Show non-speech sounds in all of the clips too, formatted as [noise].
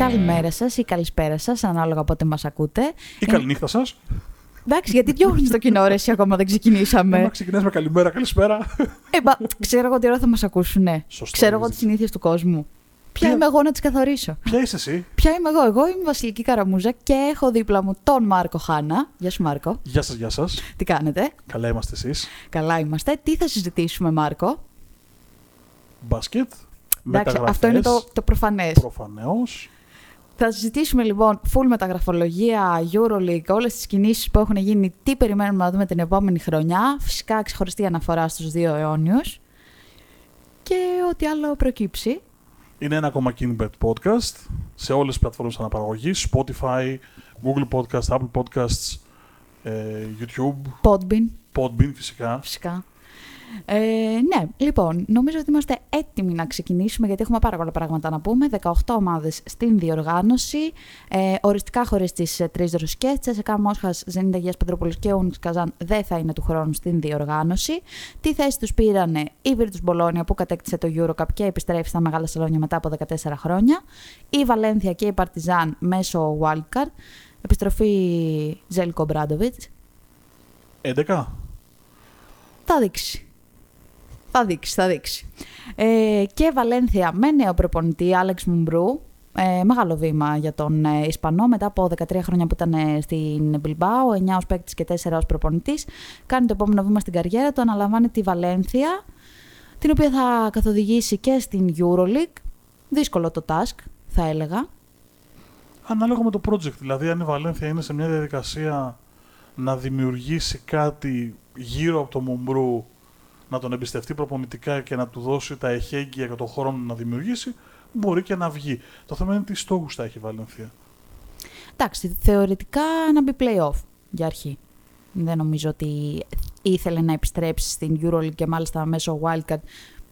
Καλημέρα σας ή καλησπέρα σας, ανάλογα πότε μας ακούτε. Ή καληνύχτα σας. Εντάξει, γιατί διώχνει το κοινό ρε, εσύ ακόμα δεν ξεκινήσαμε. Να ξεκινάς με καλημέρα, καλησπέρα. Ε, μπα, ξέρω εγώ τι ώρα θα μας ακούσουν. Ναι. Σωστό, ξέρω εγώ έχεις τις συνήθειες του κόσμου. Ποια Ποια- είμαι εγώ να τις καθορίσω; Ποια είσαι εσύ; Ποια είμαι εγώ; Εγώ είμαι η Βασιλική Καραμούζα και έχω δίπλα μου τον Μάρκο Χάνα. Γεια σου, Μάρκο. Γεια σας, γεια σας. Τι κάνετε; Καλά είμαστε εσείς. Καλά είμαστε. Τι θα συζητήσουμε, Μάρκο; Μπάσκετ. Εντάξει, αυτό είναι το, το προφανές. Προφανώς. Θα συζητήσουμε λοιπόν full μεταγραφολογία, Euroleague, όλες τις κινήσεις που έχουν γίνει, τι περιμένουμε να δούμε την επόμενη χρονιά. Φυσικά ξεχωριστή αναφορά στους δύο αιώνιους και ό,τι άλλο προκύψει. Είναι ένα ακόμα Kingbet podcast σε όλες τις πλατφόρμες αναπαραγωγής. Spotify, Google Podcast, Apple Podcasts, ε, YouTube, Podbean, Podbean φυσικά. φυσικά. Ε, ναι, λοιπόν, νομίζω ότι είμαστε έτοιμοι να ξεκινήσουμε γιατί έχουμε πάρα πολλά πράγματα να πούμε. 18 ομάδες στην διοργάνωση, ε, οριστικά χωρίς τις ε, τρεις ρωσικές. Τσέσεκα Μόσχας, Ζενίντα Γείας Πετροπολης και Ούνιξ Καζάν δεν θα είναι του χρόνου στην διοργάνωση. Τι θέση τους πήρανε η Virtus Bologna που κατέκτησε το Eurocup και επιστρέφει στα μεγάλα σαλόνια μετά από 14 χρόνια. Η Βαλένθια και η Παρτιζάν μέσω Wildcard. Επιστροφή Ζέλικο Μπράντοβιτς. 11. Θα δείξει. Θα δείξει, θα δείξει. Ε, και Βαλένθια με νέο προπονητή, Άλεξ Μουμπρού. Ε, μεγάλο βήμα για τον ε, Ισπανό μετά από 13 χρόνια που ήταν ε, στην Μπιλμπάο, 9 ως παίκτης και 4 ως προπονητής. Κάνει το επόμενο βήμα στην καριέρα του, αναλαμβάνει τη Βαλένθια, την οποία θα καθοδηγήσει και στην Euroleague. Δύσκολο το task, θα έλεγα. Ανάλογα με το project. Δηλαδή, αν η Βαλένθια είναι σε μια διαδικασία να δημιουργήσει κάτι γύρω από το Μουμπρού, να τον εμπιστευτεί προπονητικά και να του δώσει τα εχέγγυα για τον χρόνο να δημιουργήσει, μπορεί και να βγει. Το θέμα είναι τι στόχους θα έχει η Βαλένθια. Εντάξει, θεωρητικά να μπει play-off για αρχή. Δεν νομίζω ότι ήθελε να επιστρέψει στην Euroleague και μάλιστα μέσω Wildcard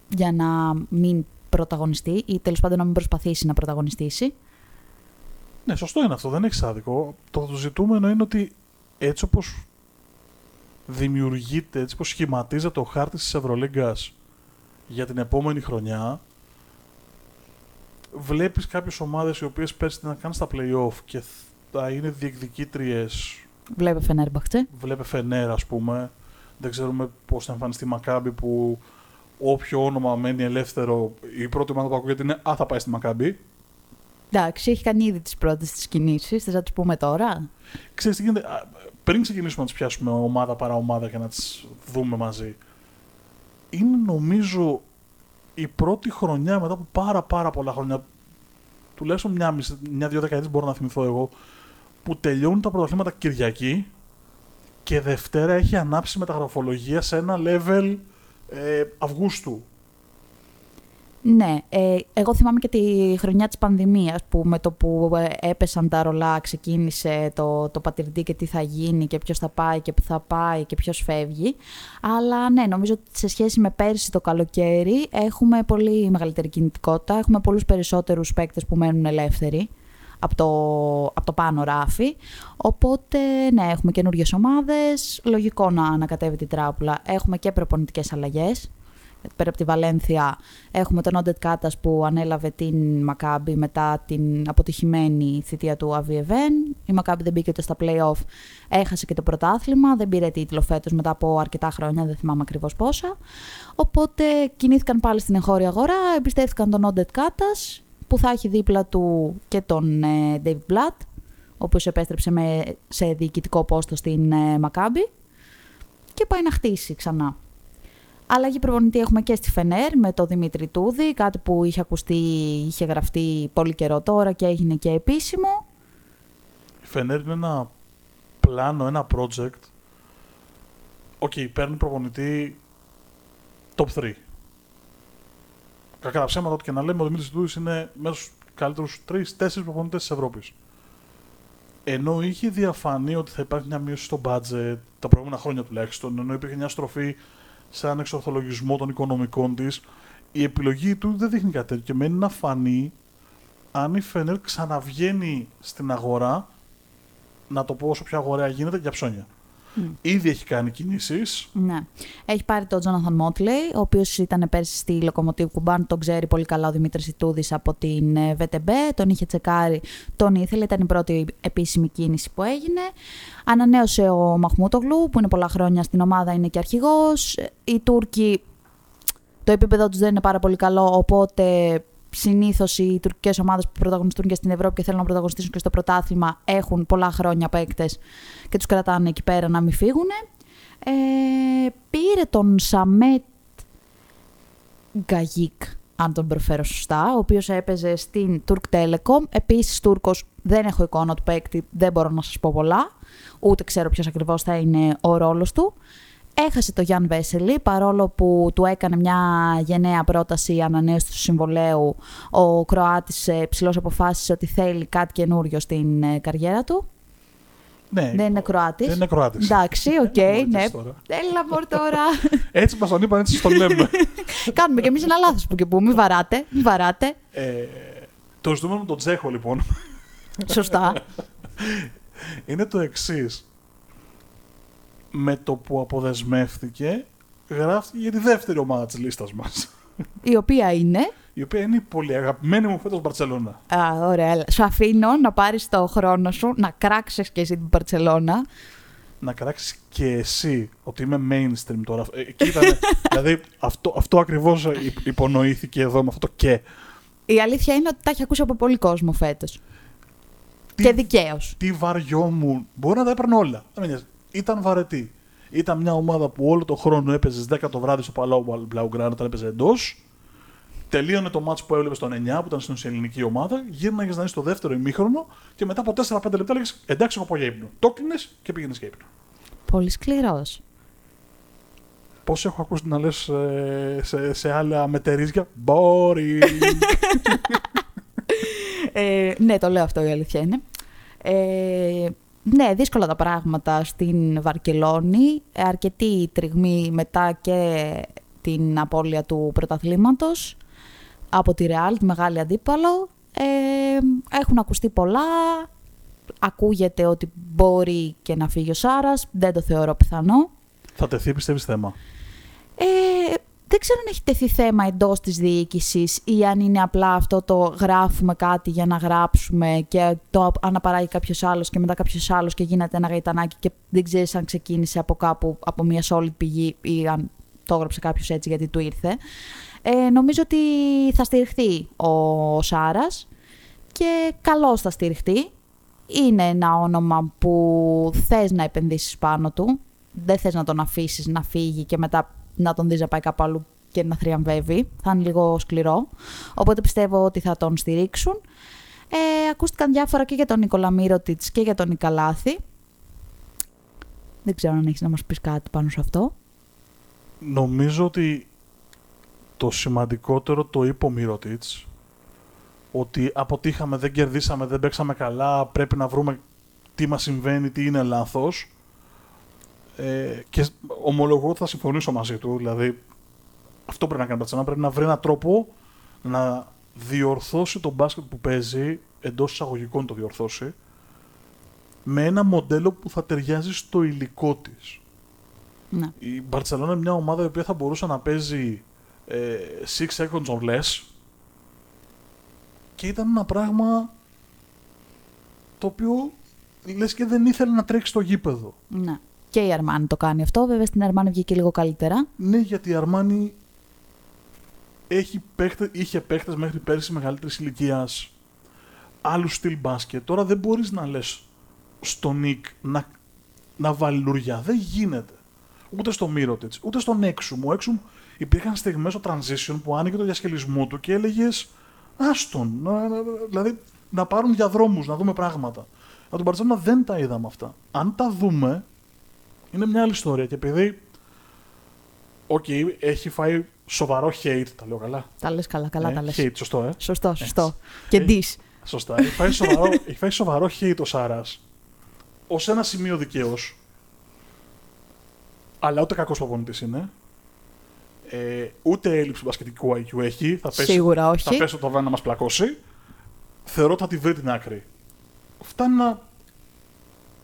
για να μην πρωταγωνιστεί ή τέλος πάντων να μην προσπαθήσει να πρωταγωνιστήσει. Ναι, σωστό είναι αυτό, δεν έχει άδικο. Το, το ζητούμενο είναι ότι έτσι όπως δημιουργείται, έτσι όπω σχηματίζεται ο χάρτης της Ευρωλίγκας για την επόμενη χρονιά, βλέπεις κάποιες ομάδες οι οποίες πέρσι να κάνουν στα playoff και θα είναι διεκδικήτριες. Βλέπε Φενέρμπαχτσε. Βλέπε Φενέρ, ας πούμε. Δεν ξέρουμε πώς θα εμφανιστεί η Μακάμπη που όποιο όνομα μένει ελεύθερο, η πρώτη ομάδα που ακούγεται είναι Α, θα πάει στη Μακάμπη. Εντάξει, έχει κάνει ήδη τις πρώτες τις κινήσεις, θες να τις πούμε τώρα; Ξέρεις τι γίνεται, α, πριν ξεκινήσουμε να τις πιάσουμε ομάδα παρά ομάδα και να τις δούμε μαζί, είναι νομίζω η πρώτη χρονιά μετά από πάρα πάρα πολλά χρόνια, τουλάχιστον μια, μισή- μια-δυο δεκαετίες μπορώ να θυμηθώ εγώ, που τελειώνουν τα πρωταθλήματα Κυριακή και Δευτέρα έχει ανάψει μεταγραφολογία σε ένα level ε, Αυγούστου. Ναι, ε, εγώ θυμάμαι και τη χρονιά της πανδημίας που με το που ε, έπεσαν τα ρολά ξεκίνησε το, το πατηρντή και τι θα γίνει και ποιος θα πάει και που θα πάει και ποιος φεύγει. Αλλά ναι, νομίζω ότι σε σχέση με πέρσι το καλοκαίρι έχουμε πολύ μεγαλύτερη κινητικότητα, έχουμε πολλούς περισσότερους παίκτες που μένουν ελεύθεροι από το, από το πάνω ράφι. Οπότε, ναι, έχουμε καινούριες ομάδες, λογικό να ανακατεύει την τράπουλα. Έχουμε και προπονητικές αλλαγές. Γιατί πέρα από τη Βαλένθια έχουμε τον Όντετ Κάτας που ανέλαβε την Μακάμπη μετά την αποτυχημένη θητεία του Αβιεβέν. Η Μακάμπη δεν μπήκε ούτε στα play-off, έχασε και το πρωτάθλημα, δεν πήρε τίτλο φέτος μετά από αρκετά χρόνια, δεν θυμάμαι ακριβώς πόσα. Οπότε κινήθηκαν πάλι στην εγχώρια αγορά, εμπιστεύτηκαν τον Όντετ Κάτας που θα έχει δίπλα του και τον ε, David Blatt, ο οποίος επέστρεψε με, σε διοικητικό πόστο στην ε, Μακάμπι και πάει να χτίσει ξανά. Αλλαγή προπονητή έχουμε και στη Φενέρ με το Δημήτρη Ιτούδη, κάτι που είχε ακουστεί, είχε γραφτεί πολύ καιρό τώρα και έγινε και επίσημο. Η Φενέρ είναι ένα πλάνο, ένα project. Ok, παίρνει προπονητή top 3. Κακά τα ψέματα, ό,τι και να λέμε, ο Δημήτρης Ιτούδης είναι μέσα στους καλύτερους 3-4 προπονητές της Ευρώπης. Ενώ είχε διαφανεί ότι θα υπάρχει μια μείωση στο budget τα προηγούμενα χρόνια τουλάχιστον, ενώ υπήρχε μια στροφή σε έναν εξορθολογισμό των οικονομικών της, η επιλογή του δεν δείχνει κάτι τέτοιο και μένει να φανεί αν η Φενέρ ξαναβγαίνει στην αγορά, να το πω όσο πιο αγοραία γίνεται, για ψώνια. Ήδη έχει κάνει κινήσεις. Ναι. Έχει πάρει τον Τζόναθαν Μότλεϊ, ο οποίος ήταν πέρσι στη Λοκομοτήβ Κουμπάν. Τον ξέρει πολύ καλά ο Δημήτρης Ιτούδης από την VTB. Ε, τον είχε τσεκάρει, τον ήθελε. Ήταν η πρώτη επίσημη κίνηση που έγινε. Ανανέωσε ο Μαχμούτογλου, που είναι πολλά χρόνια στην ομάδα, είναι και αρχηγός. Οι Τούρκοι, το επίπεδο τους δεν είναι πάρα πολύ καλό, οπότε συνήθως οι τουρκικές ομάδες που πρωταγωνιστούν και στην Ευρώπη και θέλουν να πρωταγωνιστήσουν και στο πρωτάθλημα έχουν πολλά χρόνια παίκτες και τους κρατάνε εκεί πέρα να μην φύγουν. Ε, πήρε τον Σαμέτ Γκαγίκ, αν τον προφέρω σωστά, ο οποίος έπαιζε στην Turk Telecom. Επίσης Τούρκος, δεν έχω εικόνα του παίκτη, δεν μπορώ να σας πω πολλά. Ούτε ξέρω ποιος ακριβώς θα είναι ο ρόλος του. Έχασε το Γιαν Βέσελι, παρόλο που του έκανε μια γενναία πρόταση ανανέωσης του συμβολαίου. Ο Κροάτης ε, ψηλός αποφάσισε ότι θέλει κάτι καινούριο στην ε, καριέρα του. Ναι, δεν είναι Κροάτης. Δεν είναι Κροάτης. Εντάξει, [laughs] ok, okay, ναι. Έλα μωρ τώρα. [laughs] έτσι μας τον είπαν, έτσι το λέμε. [laughs] Κάνουμε κι εμείς ένα λάθος που και που. Μην βαράτε, μην βαράτε. Ε, το ζητούμενο με τον Τζέχο λοιπόν. Σωστά. είναι το εξής με το που αποδεσμεύτηκε, γράφτηκε για τη δεύτερη ομάδα της λίστας μας. Η οποία είναι... Η οποία είναι η πολύ αγαπημένη μου φέτος Μπαρτσελώνα. Α, ωραία. Σου αφήνω να πάρεις το χρόνο σου, να κράξεις και εσύ την Μπαρτσελώνα. Να κράξεις και εσύ ότι είμαι mainstream τώρα. Ε, εκεί ήταν, [laughs] δηλαδή αυτό, αυτό ακριβώς υπονοήθηκε εδώ με αυτό το και. Η αλήθεια είναι ότι τα έχει ακούσει από πολύ κόσμο φέτος. και δικαίως. Τι βαριόμουν. Μπορεί να τα έπαιρνε όλα ήταν βαρετή. Ήταν μια ομάδα που όλο το χρόνο έπαιζε 10 το βράδυ στο Παλάου Μπλαουγκράν όταν έπαιζε εντός. Τελείωνε το μάτσο που έβλεπες στον 9 που ήταν στην ελληνική ομάδα. Γύρναγες να είσαι στο δεύτερο ημίχρονο και μετά από 4-5 λεπτά λέγε Εντάξει, έχω πω για ύπνο. Το κλείνε και πήγαινες για ύπνο. Πολύ σκληρός. Πώς έχω ακούσει να λες ε, σε, σε άλλα μετερίζια; Boring. [laughs] ε, ναι, το λέω αυτό η αλήθεια είναι. Ε, ναι, δύσκολα τα πράγματα στην Βαρκελόνη. Αρκετή τριγμή μετά και την απώλεια του πρωταθλήματος από τη Ρεάλ, τη μεγάλη αντίπαλο. Ε, έχουν ακουστεί πολλά. Ακούγεται ότι μπορεί και να φύγει ο Σάρας. Δεν το θεωρώ πιθανό. Θα τεθεί, πιστεύεις, θέμα; Ε, δεν ξέρω αν έχει τεθεί θέμα εντός της διοίκησης ή αν είναι απλά αυτό το γράφουμε κάτι για να γράψουμε και το αναπαράγει κάποιος άλλος και μετά κάποιος άλλος και γίνεται ένα γαϊτανάκι και δεν ξέρεις αν ξεκίνησε από κάπου, από μια solid πηγή ή αν το έγραψε κάποιος έτσι γιατί του ήρθε. Ε, νομίζω ότι θα στηριχθεί ο Σάρας και καλώς θα στηριχτεί. Είναι ένα όνομα που θες να επενδύσεις πάνω του. Δεν θες να τον αφήσεις να φύγει και μετά να τον δεις να πάει κάπου αλλού και να θριαμβεύει. Θα είναι λίγο σκληρό. Οπότε πιστεύω ότι θα τον στηρίξουν. Ε, ακούστηκαν διάφορα και για τον Νικολα Μύρωτιτς και για τον Νικαλάθη. Δεν ξέρω αν έχεις να μας πεις κάτι πάνω σε αυτό. Νομίζω ότι το σημαντικότερο το είπε ο Μύρωτιτς ότι αποτύχαμε, δεν κερδίσαμε, δεν παίξαμε καλά, πρέπει να βρούμε τι μας συμβαίνει, τι είναι λάθος ε, και ομολογώ ότι θα συμφωνήσω μαζί του. Δηλαδή, αυτό πρέπει να κάνει η Πρέπει να βρει έναν τρόπο να διορθώσει τον μπάσκετ που παίζει, εντός εισαγωγικών το διορθώσει, με ένα μοντέλο που θα ταιριάζει στο υλικό της. Ναι. Η Μπαρσελόνα είναι μια ομάδα η οποία θα μπορούσε να παίζει ε, six seconds or less και ήταν ένα πράγμα το οποίο λες και δεν ήθελε να τρέξει στο γήπεδο. Ναι. Και η Αρμάνη το κάνει αυτό. Βέβαια στην Αρμάνη βγήκε λίγο καλύτερα. Ναι, γιατί η Αρμάνη έχει παίχτε, είχε παίχτες μέχρι πέρσι μεγαλύτερης ηλικίας άλλους στυλ μπάσκετ. Τώρα δεν μπορείς να λες στον Νικ να, να βάλει λουριά. Δεν γίνεται. Ούτε στο Μίροτιτς, ούτε στον Έξουμ. Ο Έξουμ υπήρχαν στιγμές στο transition που άνοιγε το διασκελισμό του και έλεγες άσ' τον. Να, να, δηλαδή να πάρουν διαδρόμους, να δούμε πράγματα. Από τον Μπαρτσελόνα δεν τα είδαμε αυτά. Αν τα δούμε, είναι μια άλλη ιστορία. Και επειδή. Ok, okay, έχει φάει σοβαρό hate, τα λέω καλά; Τα λες καλά, καλά ε, τα λες. Hate, σωστό, ε. Σωστό, σωστό. Και ντύς. Σωστά. Έχει φάει σοβαρό, [laughs] έχει φάει σοβαρό hate ο Σάρας. Ως ένα σημείο δικαίως. Αλλά ούτε κακός προπονητής είναι. Ε, ούτε έλλειψη μπασκετικού IQ έχει. Θα πέσει, Σίγουρα όχι. Θα πέσει το βάνα να μας πλακώσει. Θεωρώ ότι θα τη βρει την άκρη. Φτάνει να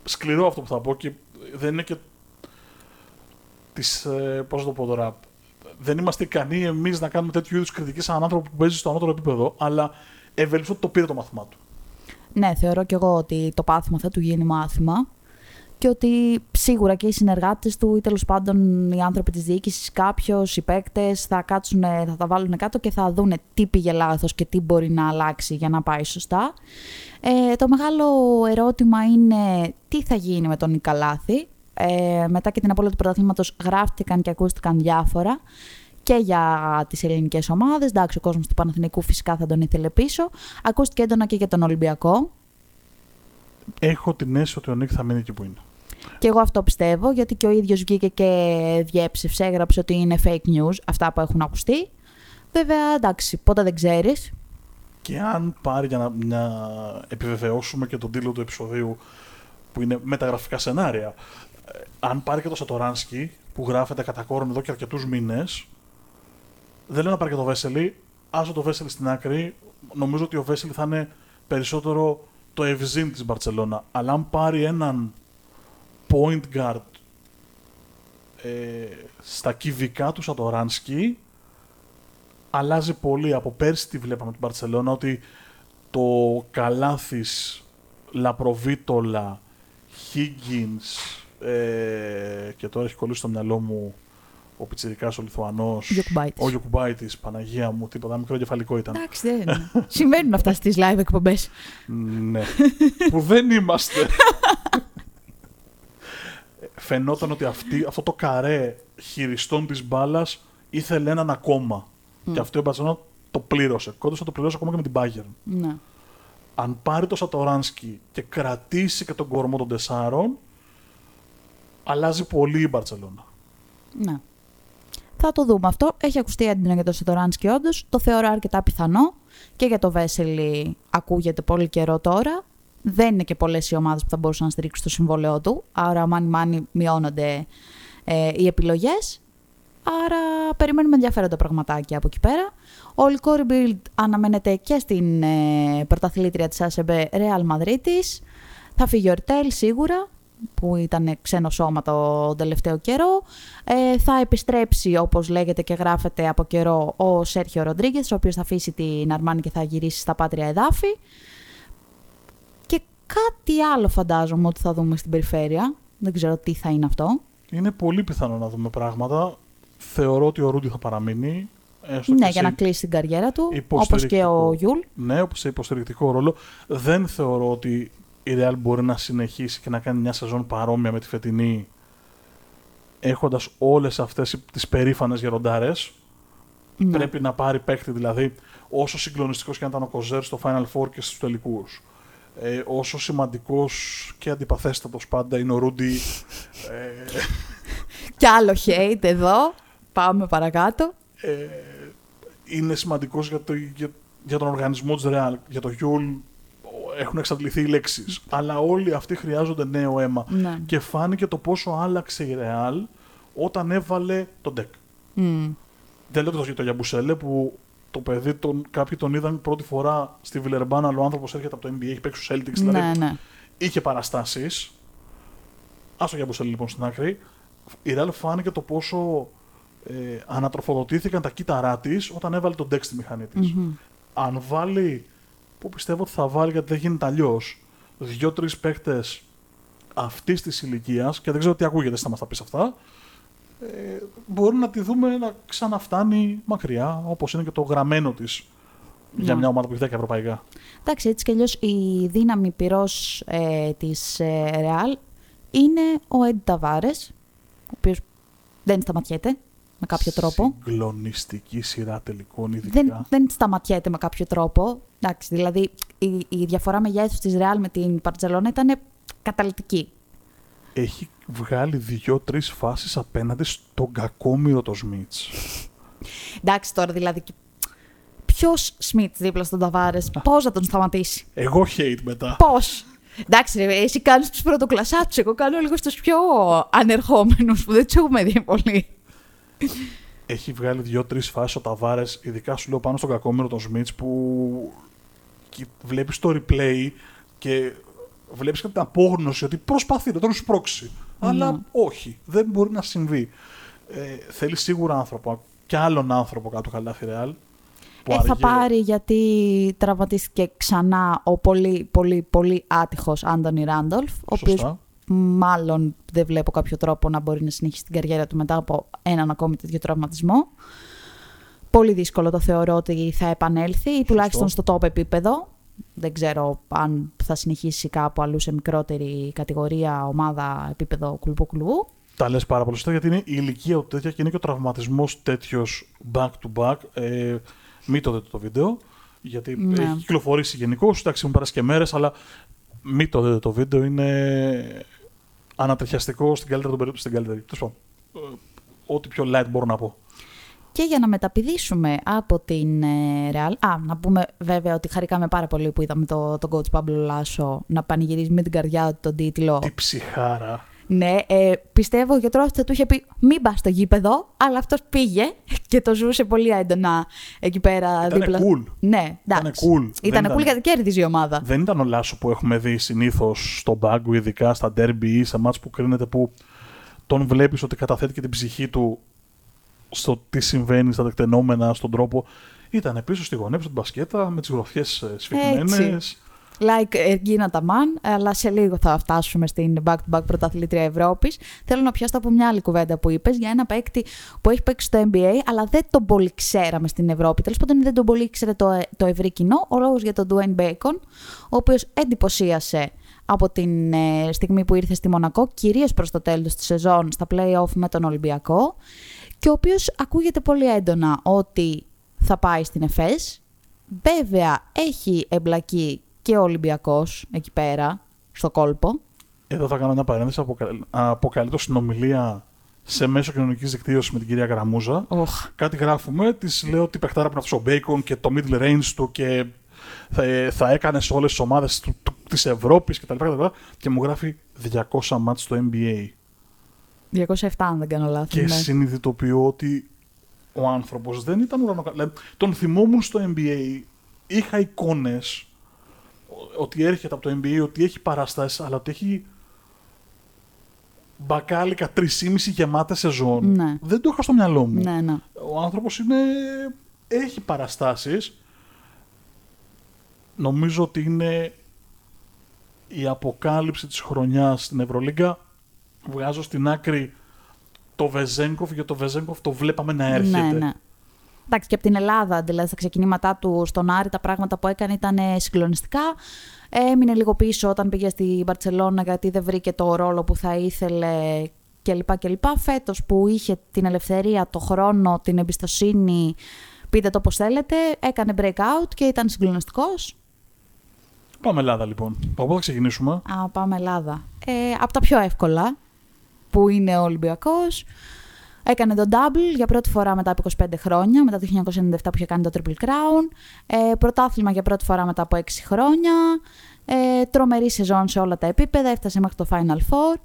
σκληρό αυτό που θα πω και δεν είναι και της, ε, πώς να το πω τώρα, δεν είμαστε ικανοί εμείς να κάνουμε τέτοιου είδους κριτική σε έναν άνθρωπο που παίζει στο ανώτερο επίπεδο, αλλά ευελπιστώ ότι το πήρε το μάθημά του. Ναι, θεωρώ κι εγώ ότι το πάθημα θα του γίνει μάθημα και ότι σίγουρα και οι συνεργάτες του ή τέλος πάντων οι άνθρωποι της διοίκησης, κάποιος, οι παίκτες θα κάτσουν, θα τα βάλουν κάτω και θα δούνε τι πήγε λάθος και τι μπορεί να αλλάξει για να πάει σωστά. Ε, το μεγάλο ερώτημα είναι τι θα γίνει με τον Νικαλάθη. Ε, μετά και την απώλεια του πρωταθλήματος γράφτηκαν και ακούστηκαν διάφορα και για τις ελληνικές ομάδες. Εντάξει, ο κόσμος του Παναθηναϊκού φυσικά θα τον ήθελε πίσω. Ακούστηκε έντονα και για τον Ολυμπιακό. Έχω την αίσθηση ότι ο Νίκ θα μείνει εκεί που είναι. Και εγώ αυτό πιστεύω, γιατί και ο ίδιος βγήκε και διέψευσε, έγραψε ότι είναι fake news, αυτά που έχουν ακουστεί. Βέβαια, εντάξει, πότε δεν ξέρεις. Και αν πάρει για να, να επιβεβαιώσουμε και τον τίτλο του επεισοδίου που είναι μεταγραφικά σενάρια, ε, αν πάρει και το Σατοράνσκι που γράφεται κατά κόρον εδώ και αρκετούς μήνες, δεν λέω να πάρει και το Βέσελη. Άσο το Βέσελη στην άκρη. Νομίζω ότι ο Βέσελη θα είναι περισσότερο το ευζήν της Μπαρσελόνα. Αλλά αν πάρει έναν point guard ε, στα κυβικά του Σατοράνσκι, αλλάζει πολύ. Από πέρσι τη βλέπαμε την Μπαρσελόνα ότι το καλάθις Λαπροβίτολα, Higgins, ε, και τώρα έχει κολλήσει στο μυαλό μου ο Πιτσιρικάς ο Λιθουανός, ο Γιοκουμπάιτης, Παναγία μου, τίποτα, μικρό κεφαλικό ήταν. Εντάξει, δεν [laughs] Συμβαίνουν αυτά στις live εκπομπές. ναι, που δεν είμαστε. Φαινόταν ότι αυτή, αυτό το καρέ χειριστών της μπάλας ήθελε έναν ακόμα. Και αυτό η Μπαρσελόνα το πλήρωσε. Κόντω θα το πληρώσει ακόμα και με την Bayern. Ναι. Αν πάρει το Σατοράνσκι και κρατήσει και τον κορμό των τεσσάρων, αλλάζει πολύ η Μπαρσελόνα. Ναι. Θα το δούμε αυτό. Έχει ακουστεί έντονα για το Σετοράνσκι όντως. Το θεωρώ αρκετά πιθανό. Και για το Βέσελη ακούγεται πολύ καιρό τώρα. Δεν είναι και πολλές οι ομάδες που θα μπορούσαν να στηρίξουν το συμβόλαιό του. Άρα, μάνι μάνι μειώνονται ε, οι επιλογές. Άρα, περιμένουμε ενδιαφέροντα πραγματάκια από εκεί πέρα. Ο Ολικό Rebuild αναμένεται και στην ε, πρωταθλήτρια της ΑΣΕΜΠΕ Real Madrid. Θα φύγει ο Ορτέλ σίγουρα που ήταν ξένο σώμα το τελευταίο καιρό. Ε, θα επιστρέψει, όπως λέγεται και γράφεται από καιρό, ο Σέρχιο Ροντρίγκες, ο οποίος θα αφήσει την Αρμάνη και θα γυρίσει στα πάτρια εδάφη. Και κάτι άλλο φαντάζομαι ότι θα δούμε στην περιφέρεια. Δεν ξέρω τι θα είναι αυτό. Είναι πολύ πιθανό να δούμε πράγματα. Θεωρώ ότι ο Ρούντι θα παραμείνει. ναι, για να κλείσει την καριέρα του, όπως και ο Γιούλ. Ναι, όπως σε υποστηρικτικό ρόλο. Δεν θεωρώ ότι η Real μπορεί να συνεχίσει και να κάνει μια σεζόν παρόμοια με τη φετινή έχοντας όλες αυτές τις περήφανες γεροντάρες. Ναι. πρέπει να πάρει παίκτη δηλαδή όσο συγκλονιστικός και αν ήταν ο Κοζέρ στο Final Four και στους τελικούς ε, όσο σημαντικός και αντιπαθέστατος πάντα είναι ο Ρούντι ε, [laughs] κι άλλο hate εδώ. Πάμε παρακάτω. ε, είναι σημαντικός για, το, για, για τον οργανισμό της Real για το Γιούλ έχουν εξαντληθεί οι λέξεις. Αλλά όλοι αυτοί χρειάζονται νέο αίμα. Ναι. Και φάνηκε το πόσο άλλαξε η Real όταν έβαλε τον Ντεκ. Mm. Δεν λέω το, το Γιαμπουσέλε που το παιδί τον, κάποιοι τον είδαν πρώτη φορά στη Βιλερμπάν, αλλά ο άνθρωπος έρχεται από το NBA, έχει παίξει στο Celtics, δηλαδή ναι, ναι. είχε παραστάσεις. Α το Γιαμπουσέλε λοιπόν στην άκρη. Η Real φάνηκε το πόσο ε, ανατροφοδοτήθηκαν τα κύτταρά της όταν έβαλε τον Ντεκ στη μηχανή της. Mm-hmm. Αν βάλει που πιστεύω ότι θα βάλει γιατί δεν γίνεται αλλιώς. Δύο-τρει παίκτε αυτής της ηλικίας, και δεν ξέρω τι ακούγεται, θα μας τα πεις αυτά, ε, μπορεί να τη δούμε να ξαναφτάνει μακριά, όπως είναι και το γραμμένο της για ναι. μια ομάδα που έχει 10 ευρωπαϊκά. Εντάξει, έτσι κι αλλιώς η δύναμη πυρός ε, της ε, Real είναι ο Έντι Ταβάρε, ο οποίος δεν σταματιέται με κάποιο τρόπο. Συγκλονιστική σειρά τελικών, ειδικά. Δεν, δεν σταματιέται με κάποιο τρόπο. Εντάξει, δηλαδή η, η διαφορά μεγέθου της Ρεάλ με την Παρσελόνα ήταν καταλητική. Έχει βγάλει δύο-τρεις φάσεις απέναντι στον κακόμοιρο το Σμιτς. Εντάξει τώρα δηλαδή. Ποιος Σμιτς δίπλα στον Ταβάρες, πώς θα τον σταματήσει; Εγώ hate μετά. Πώς; Εντάξει, ρε, εσύ κάνεις τους πρωτοκλασσάτου. Εγώ κάνω λίγο στους πιο ανερχόμενους που δεν τους έχουμε δει πολύ έχει βγάλει δύο-τρει φάσεις ο Ταβάρες, ειδικά σου λέω πάνω στον κακόμερο τον Σμιτς, που βλέπεις το replay και βλέπεις και την απόγνωση ότι προσπαθεί να τον σπρώξει. Αλλά όχι, δεν μπορεί να συμβεί. Ε, θέλει σίγουρα άνθρωπο, και άλλον άνθρωπο κάτω το καλάθι Ρεάλ. Ε, θα πάρει γιατί τραυματίστηκε ξανά ο πολύ πολύ πολύ άτυχος Άντωνι Ράντολφ, ο οποίος μάλλον δεν βλέπω κάποιο τρόπο να μπορεί να συνεχίσει την καριέρα του μετά από έναν ακόμη τέτοιο τραυματισμό. Πολύ δύσκολο το θεωρώ ότι θα επανέλθει ή τουλάχιστον στο top επίπεδο. Δεν ξέρω αν θα συνεχίσει κάπου αλλού σε μικρότερη κατηγορία, ομάδα, επίπεδο κουλπού-κουλπού. Τα λες πάρα πολύ σωστά γιατί είναι η ηλικία του τέτοια και είναι και ο τραυματισμός τέτοιος back to back. Ε, μην το δείτε το βίντεο, γιατί ναι. έχει κυκλοφορήσει γενικώς. Εντάξει, έχουν περάσει και μέρες, αλλά μην το δείτε το βίντεο. Είναι ανατριχιαστικό στην καλύτερη των περίπτωσης. Στην καλύτερη. Τέλος ε, ό,τι πιο light μπορώ να πω. Και για να μεταπηδήσουμε από την ε, Real. Α, να πούμε βέβαια ότι χαρήκαμε πάρα πολύ που είδαμε τον το coach Παύλο Λάσο να πανηγυρίζει με την καρδιά του τον τίτλο. Τι ψυχάρα. Ναι, ε, πιστεύω ο γιατρός θα του είχε πει: Μην πας στο γήπεδο, αλλά αυτός πήγε και το ζούσε πολύ έντονα εκεί πέρα ήταν δίπλα. Cool. Ναι, ήταν cool. Ήταν cool γιατί κέρδιζε η ομάδα. Δεν ήταν ο Λάσο που έχουμε δει συνήθως στον πάγκο, ειδικά στα derby ή σε μάτς που κρίνεται που τον βλέπεις ότι καταθέτει και την ψυχή του στο τι συμβαίνει στα τεκτενόμενα, στον τρόπο. Ήταν πίσω στη γωνία, στην μπασκέτα, με τις γροθιές ε, σφιγμένε. Like Εργίνα Ταμάν, αλλά σε λίγο θα φτάσουμε στην back-to-back πρωταθλήτρια Ευρώπης. Θέλω να πιάσω από μια άλλη κουβέντα που είπες για ένα παίκτη που έχει παίξει στο NBA, αλλά δεν τον πολύ ξέραμε στην Ευρώπη. Τέλος πάντων, δεν τον πολύ ξέρε το, το ευρύ κοινό. Ο λόγος για τον Dwayne Bacon, ο οποίος εντυπωσίασε από την ε, στιγμή που ήρθε στη Μονακό, κυρίως προς το τέλος της σεζόν, στα play-off με τον Ολυμπιακό, και ο οποίος ακούγεται πολύ έντονα ότι θα πάει στην ΕΦΕΣ. Βέβαια, έχει εμπλακεί και ο Ολυμπιακός εκεί πέρα, στο κόλπο. Εδώ θα κάνω μια παρένθεση. Αποκαλύπτω συνομιλία σε μέσο κοινωνικής δικτύωσης με την κυρία Γραμμούζα. Κάτι γράφουμε, της λέω ότι παιχτάρα από αυτό ο Μπέικον και το middle range του και θα, θα έκανε σε όλες τις ομάδες της Ευρώπης κτλ. Και, και μου γράφει 200 μάτς στο NBA. 207, αν δεν κάνω λάθος. Και ναι. συνειδητοποιώ ότι ο άνθρωπος δεν ήταν ουρανοκαλέ. Τον θυμόμουν στο NBA. Είχα εικόνες ότι έρχεται από το NBA, ότι έχει παραστάσεις, αλλά ότι έχει μπακάλικα 3,5 γεμάτε σεζόν. Ναι. Δεν το είχα στο μυαλό μου. Ναι, ναι. Ο άνθρωπος είναι... έχει παραστάσεις. Νομίζω ότι είναι η αποκάλυψη της χρονιάς στην Ευρωλίγκα. Βγάζω στην άκρη το Βεζέγκοφ, για το Βεζέγκοφ το βλέπαμε να έρχεται. Ναι, ναι. Εντάξει, και από την Ελλάδα, δηλαδή στα ξεκινήματά του στον Άρη, τα πράγματα που έκανε ήταν συγκλονιστικά. Έμεινε λίγο πίσω όταν πήγε στη Μπαρσελόνα γιατί δεν βρήκε το ρόλο που θα ήθελε κλπ. κλπ. Φέτος που είχε την ελευθερία, το χρόνο, την εμπιστοσύνη, πείτε το πώς θέλετε, έκανε breakout και ήταν συγκλονιστικός. Πάμε Ελλάδα λοιπόν. Από πού θα ξεκινήσουμε; Α, πάμε Ελλάδα. Ε, από τα πιο εύκολα, που είναι ο Ολυμπιακός. Έκανε τον double για πρώτη φορά μετά από 25 χρόνια, μετά το 1997 που είχε κάνει το Triple Crown. Ε, πρωτάθλημα για πρώτη φορά μετά από 6 χρόνια. Ε, τρομερή σεζόν σε όλα τα επίπεδα, έφτασε μέχρι το Final Four.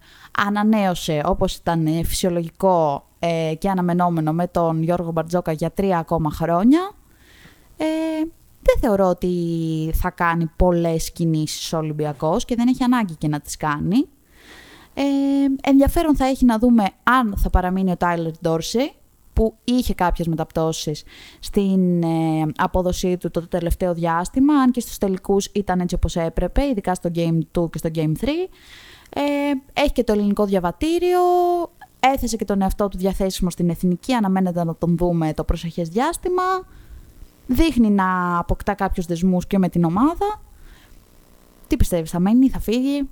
Ανανέωσε όπως ήταν φυσιολογικό ε, και αναμενόμενο με τον Γιώργο Μπαρτζόκα για τρία ακόμα χρόνια. Ε, δεν θεωρώ ότι θα κάνει πολλές κινήσεις ο Ολυμπιακός και δεν έχει ανάγκη και να τις κάνει. Ε, ενδιαφέρον θα έχει να δούμε αν θα παραμείνει ο Τάιλερ Ντόρσι, που είχε κάποιες μεταπτώσεις στην ε, απόδοσή του το τελευταίο διάστημα, αν και στους τελικούς ήταν έτσι όπως έπρεπε, ειδικά στο Game 2 και στο Game 3. Ε, έχει και το ελληνικό διαβατήριο, έθεσε και τον εαυτό του διαθέσιμο στην εθνική, αναμένεται να τον δούμε το προσεχές διάστημα. Δείχνει να αποκτά κάποιους δεσμούς και με την ομάδα. Τι πιστεύεις, θα μένει, θα φύγει;